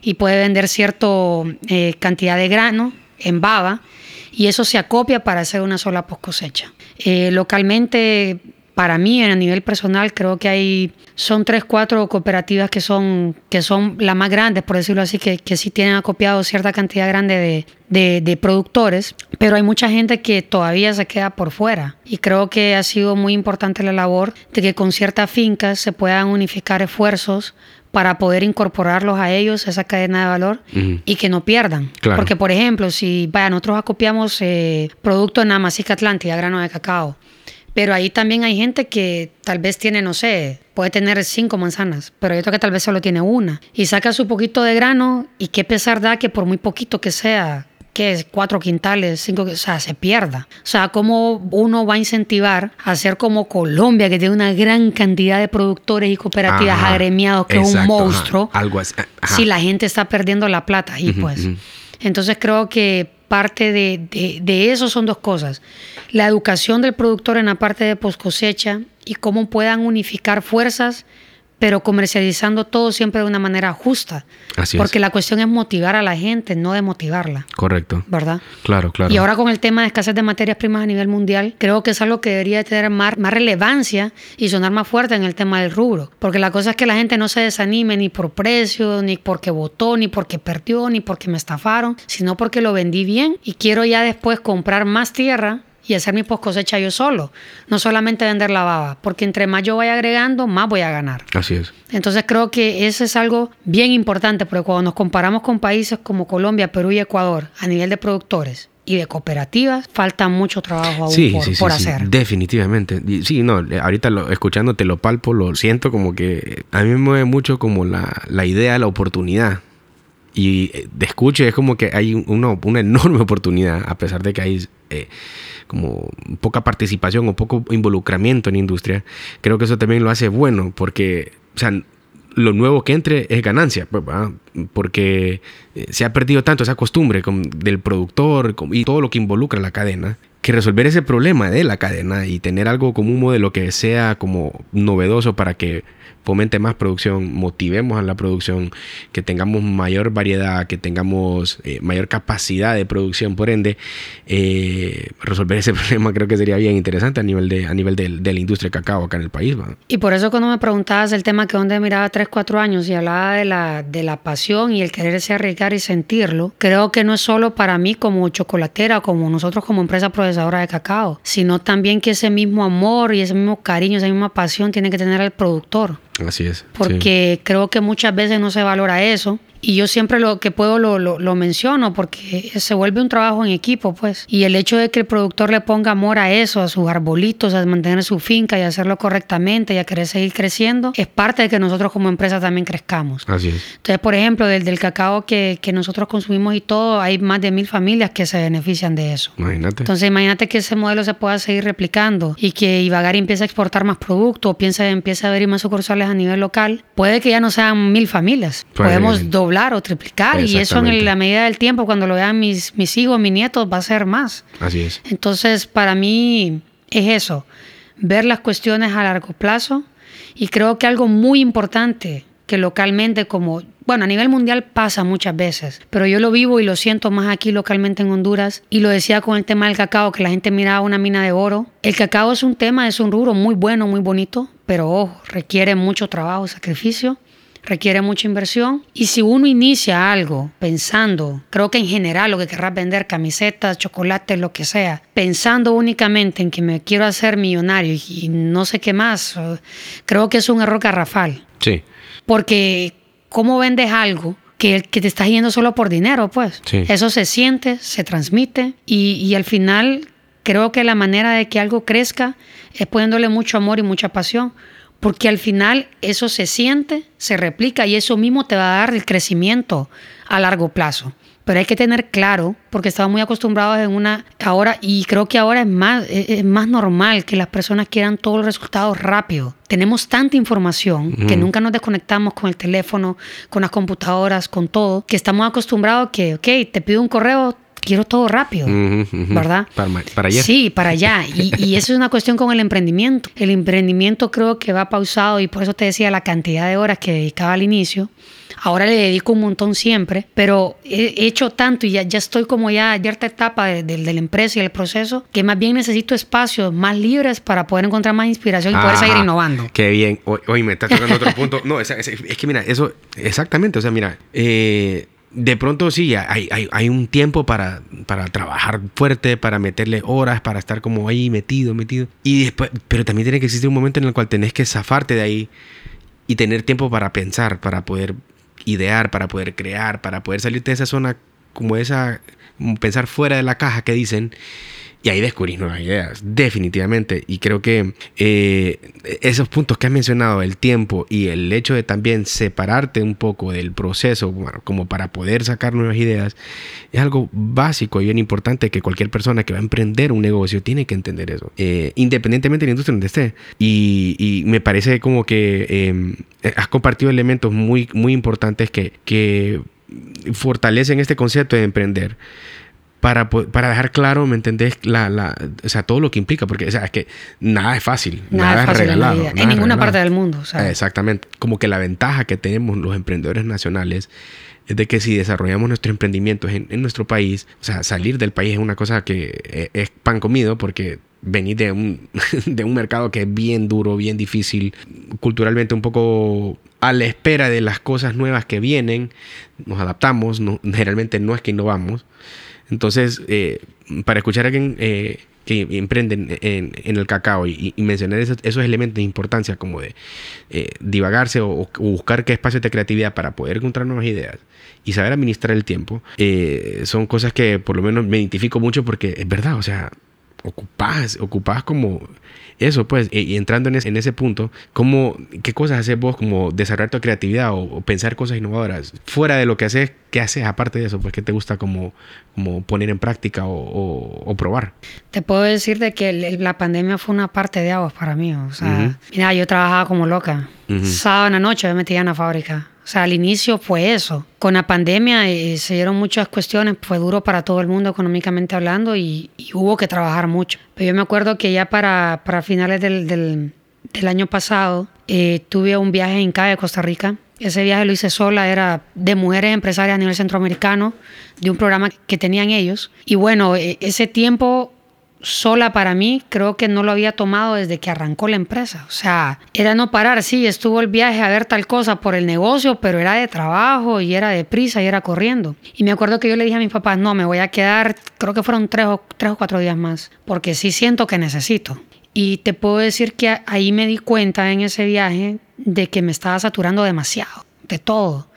y puede vender cierta eh, cantidad de grano en baba y eso se acopia para hacer una sola post cosecha. Eh, localmente, para mí, a nivel personal, creo que hay, son tres, cuatro cooperativas que son, que son las más grandes, por decirlo así, que, que sí tienen acopiado cierta cantidad grande de, de, productores, pero hay mucha gente que todavía se queda por fuera. Y creo que ha sido muy importante la labor de que con ciertas fincas se puedan unificar esfuerzos para poder incorporarlos a ellos, a esa cadena de valor, y que no pierdan. Porque, por ejemplo, si vaya, nosotros acopiamos eh, producto en Amasica Atlántida, grano de cacao, pero ahí también hay gente que tal vez tiene, no sé, puede tener cinco manzanas, pero hay otro que tal vez solo tiene una. Y saca su poquito de grano y qué pesar da que por muy poquito que sea, que es cuatro quintales, cinco, o sea, se pierda. O sea, cómo uno va a incentivar a hacer como Colombia, que tiene una gran cantidad de productores y cooperativas agremiados, que es un monstruo. algo así. Si la gente está perdiendo la plata y pues. Entonces creo que parte de, de, de, eso son dos cosas. La educación del productor en la parte de post cosecha y cómo puedan unificar fuerzas pero comercializando todo siempre de una manera justa. Así porque la cuestión es motivar a la gente, no de motivarla. Correcto. ¿Verdad? Claro, claro. Y ahora con el tema de escasez de materias primas a nivel mundial, creo que es algo que debería tener más, más relevancia y sonar más fuerte en el tema del rubro. Porque la cosa es que la gente no se desanime ni por precio, ni porque votó, ni porque perdió, ni porque me estafaron, sino porque lo vendí bien y quiero ya después comprar más tierra y hacer mi post cosecha yo solo. No solamente vender la baba, porque entre más yo vaya agregando, más voy a ganar. Así es. Entonces creo que eso es algo bien importante, porque cuando nos comparamos con países como Colombia, Perú y Ecuador, a nivel de productores, y de cooperativas, falta mucho trabajo aún por, por hacer. definitivamente. Sí, no, ahorita lo, escuchándote lo palpo, lo siento como que a mí me mueve mucho como la, la idea, la oportunidad. Y eh, de escuche es como que hay una, una enorme oportunidad, a pesar de que hay eh, como poca participación o poco involucramiento en industria. Creo que eso también lo hace bueno, porque, o sea, lo nuevo que entre es ganancia, pues, porque eh, se ha perdido tanto esa costumbre del productor y todo lo que involucra la cadena, que resolver ese problema de la cadena y tener algo como un modelo que sea como novedoso para que fomente más producción, motivemos a la producción, que tengamos mayor variedad, que tengamos eh, mayor capacidad de producción, por ende, eh, resolver ese problema creo que sería bien interesante a nivel de, a nivel de, la industria de cacao acá en el país. Y por eso cuando me preguntabas el tema que donde miraba 3, 4 años y hablaba de la, de la pasión y el quererse arriesgar y sentirlo, creo que no es solo para mí como chocolatera, como nosotros como empresa procesadora de cacao, sino también que ese mismo amor y ese mismo cariño, esa misma pasión tiene que tener el productor. Así es. Porque creo que muchas veces no se valora eso y yo siempre lo que puedo lo, lo, menciono porque se vuelve un trabajo en equipo, pues. Y el hecho de que el productor le ponga amor a eso, a sus arbolitos, a mantener su finca y hacerlo correctamente y a querer seguir creciendo, es parte de que nosotros como empresa también crezcamos. Así es. Entonces, por ejemplo, del, del cacao que, que nosotros consumimos y todo, hay más de mil familias que se benefician de eso. Imagínate. Entonces, imagínate que ese modelo se pueda seguir replicando y que Ibagari empiece a exportar más productos, piensa, empieza a abrir más sucursales a nivel local. Puede que ya no sean mil familias. Podemos doblar o triplicar y eso en la medida del tiempo, cuando lo vean mis, mis hijos, mis nietos, va a ser más. Así es. Entonces, para mí es eso, ver las cuestiones a largo plazo y creo que algo muy importante que localmente como, bueno, a nivel mundial pasa muchas veces, pero yo lo vivo y lo siento más aquí localmente en Honduras y lo decía con el tema del cacao, que la gente miraba una mina de oro. El cacao es un tema, es un rubro muy bueno, muy bonito, pero ojo, requiere mucho trabajo, sacrificio requiere mucha inversión. Y si uno inicia algo pensando, creo que en general lo que querrás vender, camisetas, chocolates, lo que sea, pensando únicamente en que me quiero hacer millonario y no sé qué más, creo que es un error garrafal. Sí. Porque, ¿cómo vendes algo? Que, que te estás yendo solo por dinero, pues. Eso se siente, se transmite y, y al final creo que la manera de que algo crezca es poniéndole mucho amor y mucha pasión porque al final eso se siente, se replica y eso mismo te va a dar el crecimiento a largo plazo. Pero hay que tener claro, porque estamos muy acostumbrados en una ahora, y creo que ahora es más, es más normal que las personas quieran todos los resultados rápido. Tenemos tanta información que nunca nos desconectamos con el teléfono, con las computadoras, con todo, que estamos acostumbrados que, ok, te pido un correo, quiero todo rápido, ¿verdad? Para, allá. Sí, para allá. Y, y, eso es una cuestión con el emprendimiento. El emprendimiento creo que va pausado y por eso te decía la cantidad de horas que dedicaba al inicio. Ahora le dedico un montón siempre, pero he hecho tanto y ya, ya estoy como ya en cierta etapa de, de, la empresa y el proceso que más bien necesito espacios más libres para poder encontrar más inspiración y poder seguir innovando. Qué bien. Hoy, me estás tocando otro punto. No, es, es, es, que mira, eso exactamente. O sea, mira, eh, de pronto sí, hay, hay, hay un tiempo para, para, trabajar fuerte, para meterle horas, para estar como ahí metido, metido. Y después, pero también tiene que existir un momento en el cual tenés que zafarte de ahí y tener tiempo para pensar, para poder idear, para poder crear, para poder salir de esa zona como esa, pensar fuera de la caja que dicen y ahí descubrís nuevas ideas, definitivamente. Y creo que eh, esos puntos que has mencionado, el tiempo y el hecho de también separarte un poco del proceso, como para poder sacar nuevas ideas, es algo básico y bien importante que cualquier persona que va a emprender un negocio tiene que entender eso, eh, independientemente de la industria donde esté. Y, me parece como que em, has compartido elementos muy, muy importantes que, que fortalecen este concepto de emprender para, para dejar claro, ¿me entendés? La, la, o sea, todo lo que implica, porque o sea, es que nada es fácil, nada, es regalado. En, ninguna parte del mundo. Exactamente. Como que la ventaja que tenemos los emprendedores nacionales es de que si desarrollamos nuestros emprendimientos en, en nuestro país, o sea, salir del país es una cosa que e, es, pan comido porque venir de un, de un mercado que es bien duro, bien difícil, culturalmente un poco a la espera de las cosas nuevas que vienen, nos adaptamos, no, generalmente no es que innovamos. Entonces, eh, para escuchar a alguien eh, que emprenden en, el cacao y, mencionar esos, elementos de importancia como de eh, divagarse o, buscar qué espacios de creatividad para poder encontrar nuevas ideas y saber administrar el tiempo, eh, son cosas que por lo menos me identifico mucho porque es verdad, o sea, ocupás, ocupás como eso, pues, y, entrando en ese, en ese punto, ¿cómo, ¿qué cosas haces vos como desarrollar tu creatividad o, pensar cosas innovadoras? Fuera de lo que haces, ¿qué haces aparte de eso? Pues, ¿qué te gusta como, como poner en práctica o, probar? Te puedo decir de que la pandemia fue una parte de aguas para mí. O sea, mira, yo trabajaba como loca. Sábado en la noche me metía en la fábrica o sea, al inicio fue eso. Con la pandemia eh, se dieron muchas cuestiones, fue duro para todo el mundo económicamente hablando y, hubo que trabajar mucho. Pero yo me acuerdo que ya para, para finales del, del, año pasado eh, tuve un viaje en CAE de Costa Rica. Ese viaje lo hice sola, era de mujeres empresarias a nivel centroamericano, de un programa que tenían ellos. Y bueno, ese tiempo sola para mí, creo que no lo había tomado desde que arrancó la empresa. O sea, era no parar, sí, estuvo el viaje a ver tal cosa por el negocio, pero era de trabajo y era de prisa y era corriendo. Y me acuerdo que yo le dije a mis papás, no, me voy a quedar, creo que fueron tres o, tres o cuatro días más, porque sí siento que necesito. Y te puedo decir que ahí me di cuenta en ese viaje de que me estaba saturando demasiado, de todo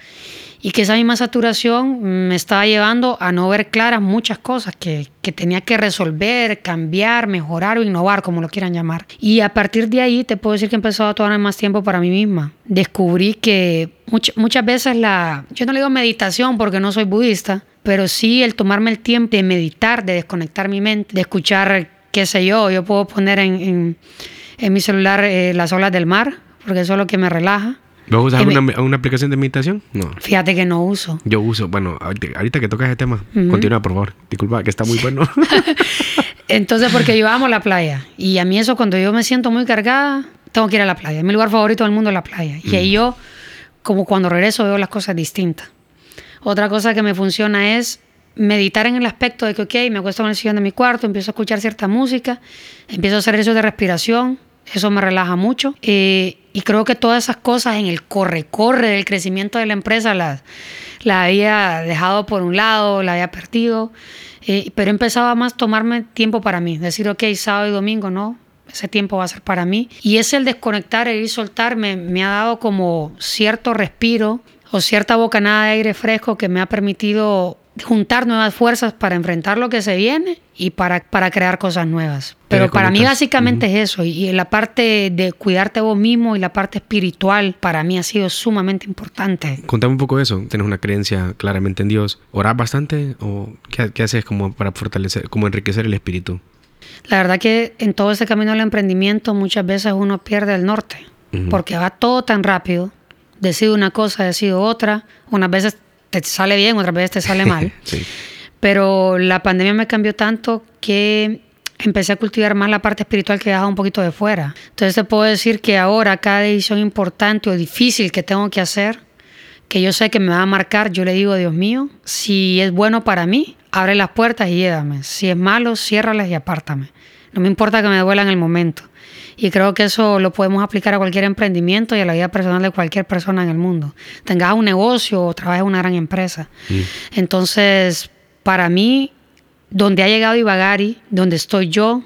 y que esa misma saturación me estaba llevando a no ver claras muchas cosas que, que, tenía que resolver, cambiar, mejorar o innovar, como lo quieran llamar. Y a partir de ahí te puedo decir que he a tomar más tiempo para mí misma. Descubrí que muchas veces la, yo no le digo meditación porque no soy budista, pero sí el tomarme el tiempo de meditar, de desconectar mi mente, de escuchar, qué sé yo, yo puedo poner en, en, en mi celular eh, las olas del mar, porque eso es lo que me relaja ¿Vos usas una, aplicación de meditación? No. Fíjate que no uso. Yo uso, bueno, ahorita, que tocas ese tema, continúa por favor. Disculpa, que está muy bueno. Entonces, porque yo amo la playa. Y a mí eso, cuando yo me siento muy cargada, tengo que ir a la playa. Es mi lugar favorito del mundo es la playa. Y ahí mm. yo, como cuando regreso, veo las cosas distintas. Otra cosa que me funciona es meditar en el aspecto de que, ok, me acuesto en el sillón de mi cuarto, empiezo a escuchar cierta música, empiezo a hacer eso de respiración, eso me relaja mucho. Eh, y creo que todas esas cosas en el corre-corre del crecimiento de la empresa las, la había dejado por un lado, la había perdido. Eh, pero empezaba más tomarme tiempo para mí. Decir, ok, sábado y domingo, no, ese tiempo va a ser para mí. Y es el desconectar, el ir soltar, me, me ha dado como cierto respiro o cierta bocanada de aire fresco que me ha permitido juntar nuevas fuerzas para enfrentar lo que se viene y para, para crear cosas nuevas. Pero para mí básicamente es eso. Y la parte de cuidarte vos mismo y la parte espiritual para mí ha sido sumamente importante. Contame un poco de eso. ¿Tienes una creencia claramente en Dios? ¿Orás bastante o qué, haces como para fortalecer, como enriquecer el espíritu? La verdad que en todo ese camino del emprendimiento muchas veces uno pierde el norte. Porque va todo tan rápido. Decido una cosa, decido otra. Unas veces te sale bien, otras veces te sale mal. Pero la pandemia me cambió tanto que empecé a cultivar más la parte espiritual que dejaba un poquito de fuera. Entonces te puedo decir que ahora cada decisión importante o difícil que tengo que hacer, que yo sé que me va a marcar, yo le digo, Dios mío, si es bueno para mí, abre las puertas y llévame. Si es malo, ciérralas y apártame. No me importa que me duela en el momento. Y creo que eso lo podemos aplicar a cualquier emprendimiento y a la vida personal de cualquier persona en el mundo. Tengas un negocio o trabajes en una gran empresa. Mm. Entonces, para mí, donde ha llegado Ibagari, donde estoy yo,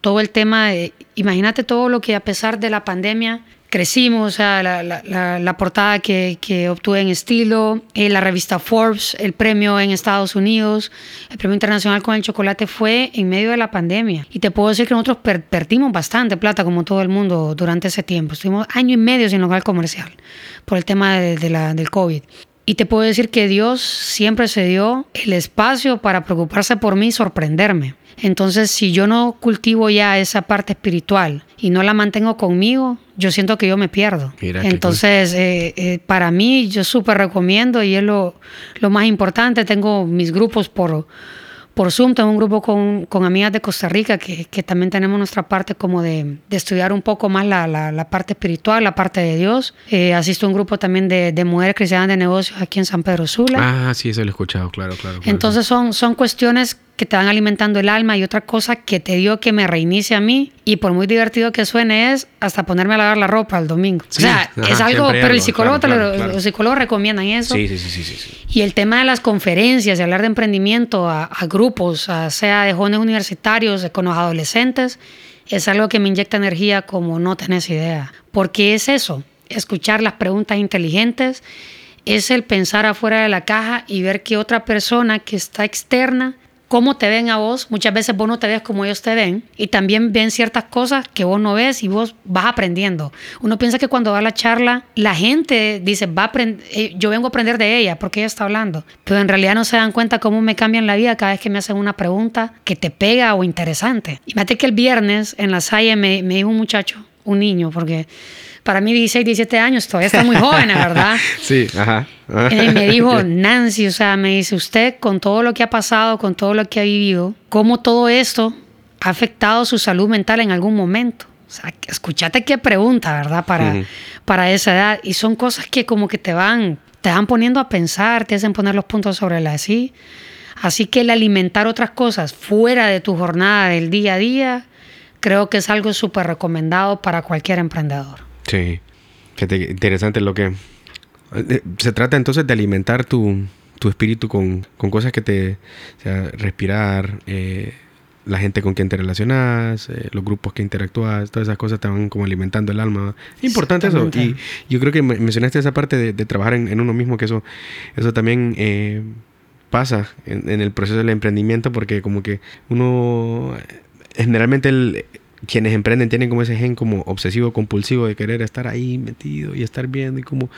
todo el tema, de, imagínate todo lo que a pesar de la pandemia crecimos, o sea, la, portada que, obtuve en estilo, eh, la revista Forbes, el premio en Estados Unidos, el premio internacional con el chocolate fue en medio de la pandemia. Y te puedo decir que nosotros perdimos bastante plata, como todo el mundo, durante ese tiempo. Estuvimos año y medio sin local comercial por el tema de, la, del COVID. Y te puedo decir que Dios siempre se dio el espacio para preocuparse por mí y sorprenderme. Entonces, si yo no cultivo ya esa parte espiritual y no la mantengo conmigo, yo siento que yo me pierdo. Entonces, eh, eh, para mí, yo súper recomiendo y es lo, lo más importante. Tengo mis grupos por por Zoom. Tengo un grupo con, con amigas de Costa Rica que, que, también tenemos nuestra parte como de, de estudiar un poco más la, la, parte espiritual, la parte de Dios. Eh, asisto a un grupo también de, de, mujeres cristianas de negocios aquí en San Pedro Sula. Ah, sí, eso lo he escuchado, claro, claro. Entonces son, son cuestiones que te van alimentando el alma y otra cosa que te dio que me reinicie a mí. Y por muy divertido que suene es hasta ponerme a lavar la ropa el domingo. Sí, o sea, ajá, es algo, pero el psicólogo, claro, claro, claro. los psicólogos recomiendan eso. Sí, sí, sí, sí, sí, sí. Y el tema de las conferencias y hablar de emprendimiento a, a grupos, a- sea de jóvenes universitarios, con los adolescentes, es algo que me inyecta energía como no tenés idea. Porque es eso, escuchar las preguntas inteligentes, es el pensar afuera de la caja y ver que otra persona que está externa, cómo te ven a vos, muchas veces vos no te ves como ellos te ven, y también ven ciertas cosas que vos no ves y vos vas aprendiendo. Uno piensa que cuando va a la charla, la gente dice, va a eh, yo vengo a aprender de ella porque ella está hablando, pero en realidad no se dan cuenta cómo me cambian la vida cada vez que me hacen una pregunta que te pega o interesante. Imagínate que el viernes en la Salle me, me dijo un muchacho, un niño, porque para mí 16, 17 años todavía está muy joven, ¿verdad? Sí, ajá. Y me dijo, Nancy, o sea, me dice usted con todo lo que ha pasado, con todo lo que ha vivido, cómo todo esto ha afectado su salud mental en algún momento. O sea, que escúchate qué pregunta, ¿verdad? Para, para esa edad. Y son cosas que como que te van, te van poniendo a pensar, te hacen poner los puntos sobre la sí. Así que el alimentar otras cosas fuera de tu jornada del día a día, creo que es algo súper recomendado para cualquier emprendedor. Sí. Fíjate interesante lo que... eh, Se trata entonces de alimentar tu, tu espíritu con, con cosas que te... O sea, respirar, eh, la gente con quien te relacionas, eh, los grupos que interactúas, todas esas cosas te van como alimentando el alma. Importante eso. Y yo creo que me- mencionaste esa parte de, de trabajar en, en uno mismo, que eso, eso también... eh, pasa en, en el proceso del emprendimiento porque como que uno generalmente el- quienes emprenden tienen como ese gen como obsesivo compulsivo de querer estar ahí metido y estar viendo y como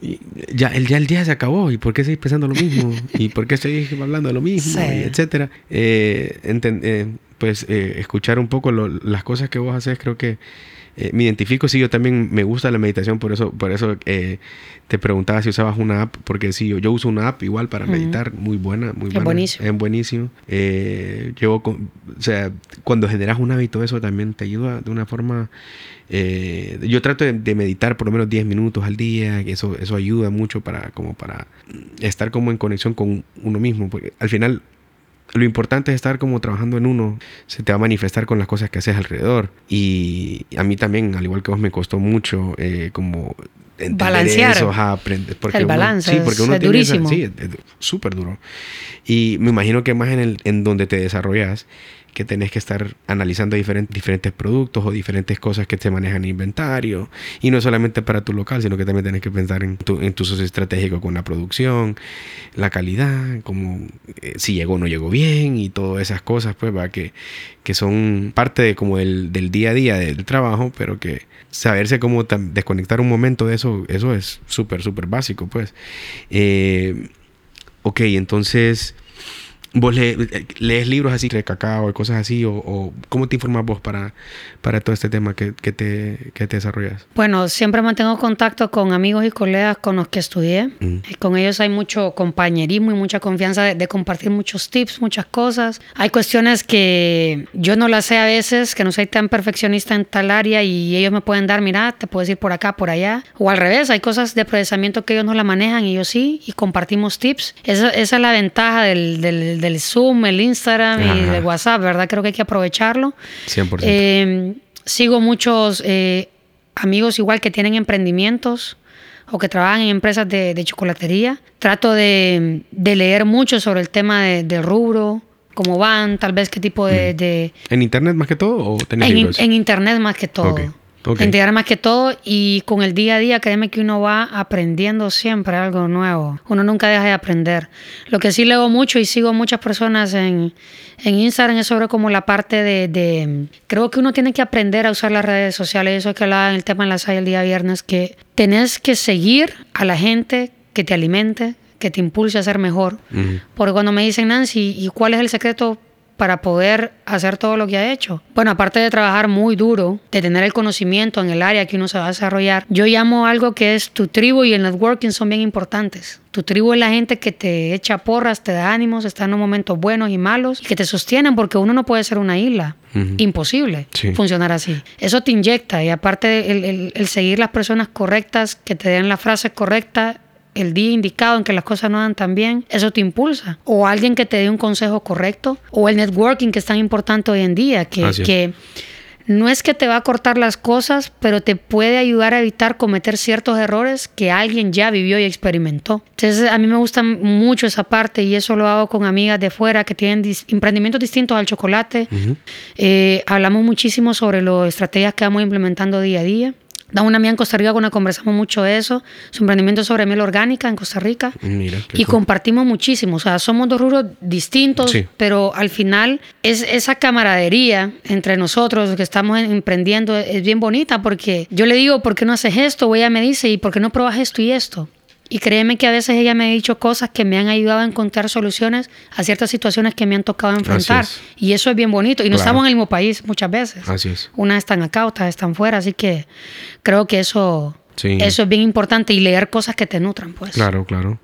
y ya el ya el día se acabó y por qué seguís pensando lo mismo y por qué seguís hablando de lo mismo Sí. y etcétera Eh, eh, pues eh, escuchar un poco lo- las cosas que vos haces creo que eh, me identifico, sí, yo también me gusta la meditación, por eso, por eso eh, te preguntaba si usabas una app, porque sí, yo, yo uso una app igual para meditar, muy buena, muy Es buena. buenísimo. Es buenísimo. Eh, llevo con- o sea, cuando generas un hábito, eso también te ayuda de una forma... eh, yo trato de, de meditar por lo menos 10 minutos al día, eso, eso ayuda mucho para, como para estar como en conexión con uno mismo, porque al final lo importante es estar como trabajando en uno. Se te va a manifestar con las cosas que haces alrededor. Y a mí también, al igual que vos, me costó mucho eh, como Balancear. eso, ajá, aprender. Porque El uno- balance sí, es- porque uno es tiene esa- durísimo. sí, es, es súper duro. Y me imagino que más en, el, en donde te desarrollas, que tenés que estar analizando diferentes, productos o diferentes cosas que te manejan en inventario. Y no solamente para tu local, sino que también tenés que pensar en tu, en tu socio estratégico con la producción, la calidad, como eh, si llegó o no llegó bien y todas esas cosas, pues, que, que son parte de, como del, del día a día del trabajo, pero que saberse cómo desconectar un momento de eso, eso es súper, súper básico, pues. Eh, ok, entonces, ¿vos le- lees libros así de cacao y cosas así? ¿O, o cómo te informas vos para, para todo este tema que, que te, que te desarrollas? Bueno, siempre mantengo contacto con amigos y colegas con los que estudié. Mm. Y Con ellos hay mucho compañerismo y mucha confianza de, de compartir muchos tips, muchas cosas. Hay cuestiones que yo no las sé a veces, que no soy tan perfeccionista en tal área y ellos me pueden dar, mira, te puedes ir por acá, por allá. O al revés, hay cosas de procesamiento que ellos no la manejan y yo sí, y compartimos tips. Esa, esa es la ventaja del, del, del Zoom, el Instagram y de WhatsApp, ¿verdad? Creo que hay que aprovecharlo. 100%. Eh, sigo muchos eh, amigos igual que tienen emprendimientos o que trabajan en empresas de, de chocolatería. Trato de, de leer mucho sobre el tema de- del rubro, cómo van, tal vez qué tipo de... de- ¿En internet más que todo o tenés en, libros? en internet más que todo. Ok. En internet más que todo y con el día a día, créeme que uno va aprendiendo siempre algo nuevo. Uno nunca deja de aprender. Lo que sí leo mucho y sigo muchas personas en, en Instagram es sobre como la parte de, de- Creo que uno tiene que aprender a usar las redes sociales. Eso que hablaba en el tema en la SAI el día viernes, que tenés que seguir a la gente que te alimente, que te impulse a ser mejor. Porque cuando me dicen, Nancy, ¿y cuál es el secreto para poder hacer todo lo que ha hecho? Bueno, aparte de trabajar muy duro, de tener el conocimiento en el área que uno se va a desarrollar, yo llamo algo que es tu tribu y el networking son bien importantes. Tu tribu es la gente que te echa porras, te da ánimos, está en los momentos buenos y malos, y que te sostienen porque uno no puede ser una isla. Imposible Sí. funcionar así. Eso te inyecta y aparte el, el- el seguir las personas correctas, que te den la frase correcta, el día indicado en que las cosas no dan tan bien, eso te impulsa. O alguien que te dé un consejo correcto, o el networking que es tan importante hoy en día, que, es. que no es que te va a cortar las cosas, pero te puede ayudar a evitar cometer ciertos errores que alguien ya vivió y experimentó. Entonces, a mí me gusta mucho esa parte y eso lo hago con amigas de fuera que tienen dis- emprendimientos distintos al chocolate. Eh, hablamos muchísimo sobre las estrategias que vamos implementando día a día. Da una amiga en Costa Rica con la que conversamos mucho eso. Su emprendimiento es sobre miel orgánica en Costa Rica. Mira, Y cool. compartimos muchísimo. O sea, somos dos rubros distintos, Sí. pero al final es esa camaradería entre nosotros que estamos en- emprendiendo es bien bonita porque yo le digo, ¿por qué no haces esto? O ella me dice, ¿y por qué no pruebas esto y esto? Y créeme que a veces ella me ha dicho cosas que me han ayudado a encontrar soluciones a ciertas situaciones que me han tocado enfrentar. es. Y eso es bien bonito. Y no Claro. estamos en el mismo país muchas veces. Así es. Unas están acá, otras están fuera. Así que creo que eso, Sí. eso es bien importante y leer cosas que te nutran, pues. Claro, claro.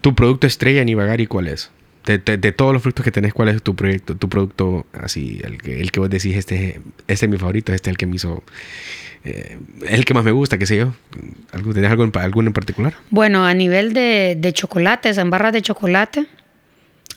¿Tu producto estrella en Ibagari cuál es? De, de- de todos los frutos que tenés, ¿cuál es tu proyecto, tu producto así, el que, el que vos decís, este, este es mi favorito, este es el que me hizo, eh, es el que más me gusta, qué sé yo? ¿Algo, ¿Tenés algo en, alguno en particular? Bueno, a nivel de, de chocolates, en barras de chocolate,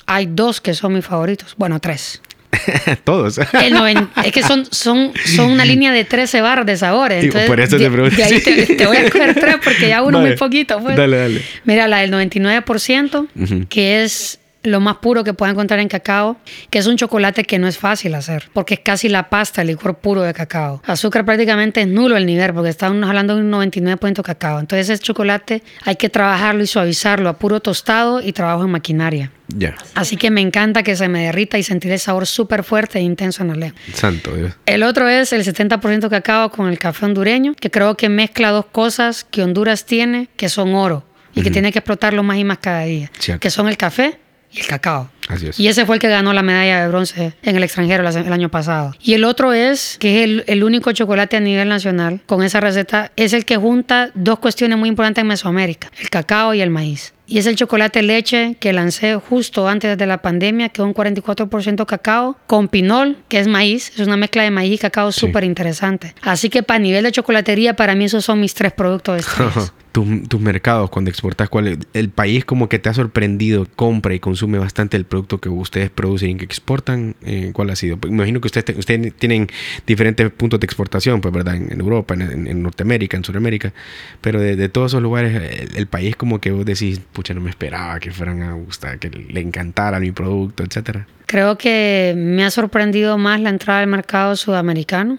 hay dos que son mis favoritos. Bueno, tres. Todos. El noven- es que son, son, son una línea de 13 barras de sabores. Y Entonces, por eso te pregunto. de ahí te, te voy a coger tres porque ya uno Vale. muy poquito. Pues. Dale, dale. Mira, la del 99%, Ujú. que es lo más puro que puede encontrar en cacao, que es un chocolate que no es fácil hacer, porque es casi la pasta, el licor puro de cacao. Azúcar prácticamente es nulo el nivel, porque estamos hablando de un 99% cacao. Entonces ese chocolate hay que trabajarlo y suavizarlo a puro tostado y trabajo en maquinaria. Ya. Así que me encanta que se me derrita y sentir el sabor súper fuerte e intenso en la lengua. Santo Dios. El otro es el 70% cacao con el café hondureño, que creo que mezcla dos cosas que Honduras tiene, que son oro, y que tiene que explotarlo más y más cada día, que son el café el cacao. Así es. Y ese fue el que ganó la medalla de bronce en el extranjero el año pasado. Y el otro es, que es el, el único chocolate a nivel nacional con esa receta, es el que junta dos cuestiones muy importantes en Mesoamérica, el cacao y el maíz. Y es el chocolate leche que lancé justo antes de la pandemia, que es un 44% cacao, con pinol, que es maíz, es una mezcla de maíz y cacao súper interesante. Así que para nivel de chocolatería, para mí esos son mis tres productos estrellas. tus, tus mercados cuando exportas, ¿cuál es? el país como que te ha sorprendido, compra y consume bastante el producto que ustedes producen y que exportan, eh, ¿cuál ha sido? Pues, me imagino que ustedes, te- ustedes tienen diferentes puntos de exportación, pues verdad, en, en Europa, en, en- Norteamérica, en Sudamérica, pero de, de todos esos lugares, el, el país como que vos decís, pucha, no me esperaba que fueran a gustar, que le encantara mi producto, etcétera. Creo que me ha sorprendido más la entrada al mercado sudamericano.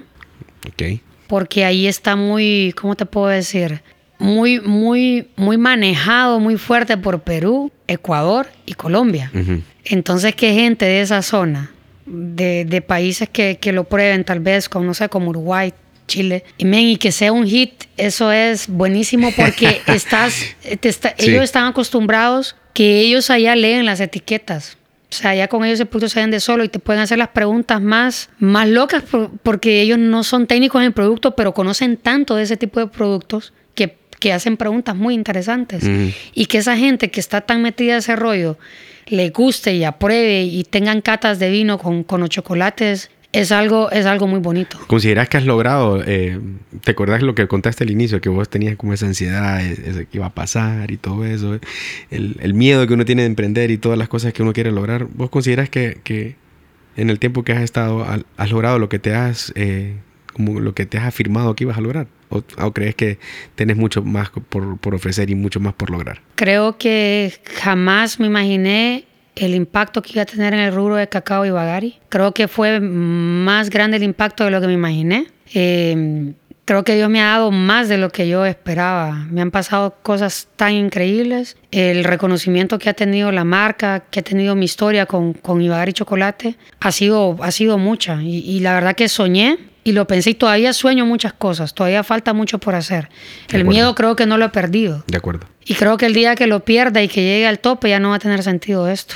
Ok. porque ahí está muy, ¿cómo te puedo decir? Muy, muy, muy manejado, muy fuerte por Perú, Ecuador y Colombia. Entonces, que gente de esa zona, de, de países que, que lo prueben, tal vez, como, no sé, como Uruguay, Chile, y, men, y que sea un hit, eso es buenísimo porque estás, te está- Sí. ellos están acostumbrados que ellos allá leen las etiquetas. O sea, ya con ellos el producto se vende solo y te pueden hacer las preguntas más, más locas por- porque ellos no son técnicos en el producto, pero conocen tanto de ese tipo de productos que, hacen preguntas muy interesantes. Y que esa gente que está tan metida en ese rollo le guste y apruebe y tengan catas de vino con, con los chocolates, es algo, es algo muy bonito. ¿Consideras que has logrado, eh, te acordás lo que contaste al inicio, que vos tenías como esa ansiedad, ese que iba a pasar y todo eso, el, el miedo que uno tiene de emprender y todas las cosas que uno quiere lograr? ¿Vos consideras que, que en el tiempo que has estado has logrado lo que te has, eh, como lo que te has afirmado que ibas a lograr? ¿O, o crees que tienes mucho más por, por ofrecer y mucho más por lograr? Creo que jamás me imaginé el impacto que iba a tener en el rubro de cacao y bagari. Creo que fue más grande el impacto de lo que me imaginé. Eh, creo que Dios me ha dado más de lo que yo esperaba. Me han pasado cosas tan increíbles. El reconocimiento que ha tenido la marca, que ha tenido mi historia con, con Ibagari Chocolate, ha sido, ha sido mucha. Y, y la verdad que soñé y lo pensé y todavía sueño muchas cosas. Todavía falta mucho por hacer. El miedo creo que no lo he perdido. De acuerdo. Y creo que el día que lo pierda y que llegue al tope ya no va a tener sentido esto.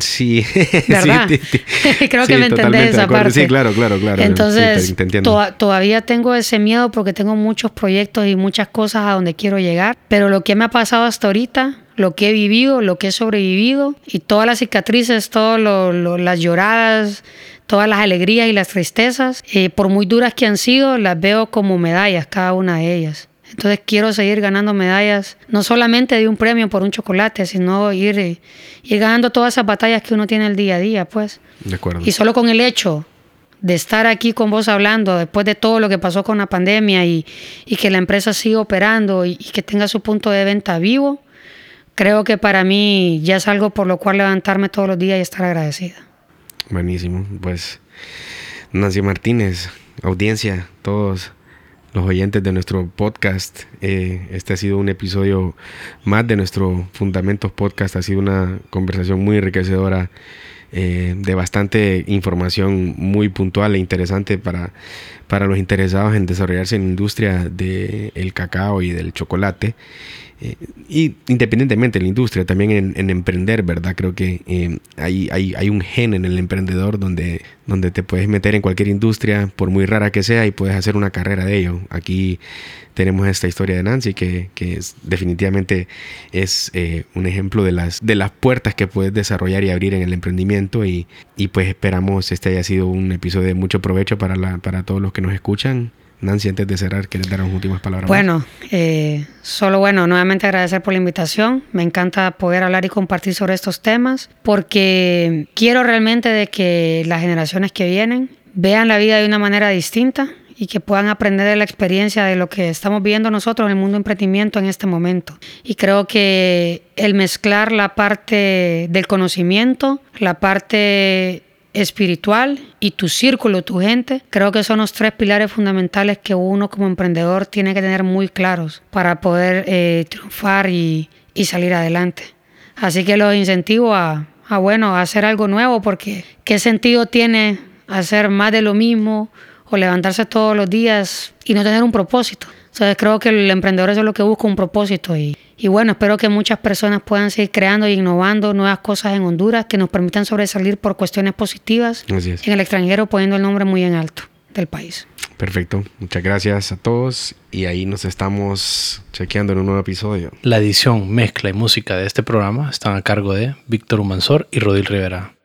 Sí, ¿Verdad? sí, creo sí, que me entendés esa parte. Sí, claro, claro, claro. Entonces, Sí, te- te toa- todavía tengo ese miedo porque tengo muchos proyectos y muchas cosas a donde quiero llegar. Pero lo que me ha pasado hasta ahorita, lo que he vivido, lo que he sobrevivido y todas las cicatrices, todas las lloradas, todas las alegrías y las tristezas, eh, por muy duras que han sido, las veo como medallas, cada una de ellas. Entonces quiero seguir ganando medallas, no solamente de un premio por un chocolate, sino ir, ir ganando todas esas batallas que uno tiene el día a día, pues. De acuerdo. Y solo con el hecho de estar aquí con vos hablando después de todo lo que pasó con la pandemia y, y que la empresa siga operando y, y, que tenga su punto de venta vivo, creo que para mí ya es algo por lo cual levantarme todos los días y estar agradecida. Buenísimo. Pues Nancy Martínez, audiencia, todos los oyentes de nuestro podcast. Eh, este ha sido un episodio más de nuestro Fundamentos Podcast. Ha sido una conversación muy enriquecedora, eh, de bastante información muy puntual e interesante para, para los interesados en desarrollarse en la industria del cacao y del chocolate. Eh, y independientemente de la industria, también en, en emprender, ¿verdad? Creo que eh, hay, hay, hay, un gen en el emprendedor donde, donde te puedes meter en cualquier industria, por muy rara que sea, y puedes hacer una carrera de ello. Aquí tenemos esta historia de Nancy, que, que es, definitivamente es eh, un ejemplo de las, de las puertas que puedes desarrollar y abrir en el emprendimiento. Y, y pues esperamos este haya sido un episodio de mucho provecho para, la, para todos los que nos escuchan. Antes de cerrar, ¿quieres dar unas últimas palabras? Bueno, eh, solo bueno, nuevamente agradecer por la invitación. Me encanta poder hablar y compartir sobre estos temas porque quiero realmente de que las generaciones que vienen vean la vida de una manera distinta y que puedan aprender de la experiencia de lo que estamos viendo nosotros en el mundo de emprendimiento en este momento. Y creo que el mezclar la parte del conocimiento, la parte espiritual y tu círculo, tu gente, creo que son los tres pilares fundamentales que uno como emprendedor tiene que tener muy claros para poder eh, triunfar y, y, salir adelante. Así que los incentivo a, a, bueno, a hacer algo nuevo porque qué sentido tiene hacer más de lo mismo o levantarse todos los días y no tener un propósito. Entonces creo que el emprendedor es lo que busca, un propósito. Y, y bueno, espero que muchas personas puedan seguir creando e innovando nuevas cosas en Honduras que nos permitan sobresalir por cuestiones positivas en el extranjero, poniendo el nombre muy en alto del país. Perfecto, muchas gracias a todos y ahí nos estamos chequeando en un nuevo episodio. La edición, mezcla y música de este programa están a cargo de Víctor Humansor y Rodil Rivera.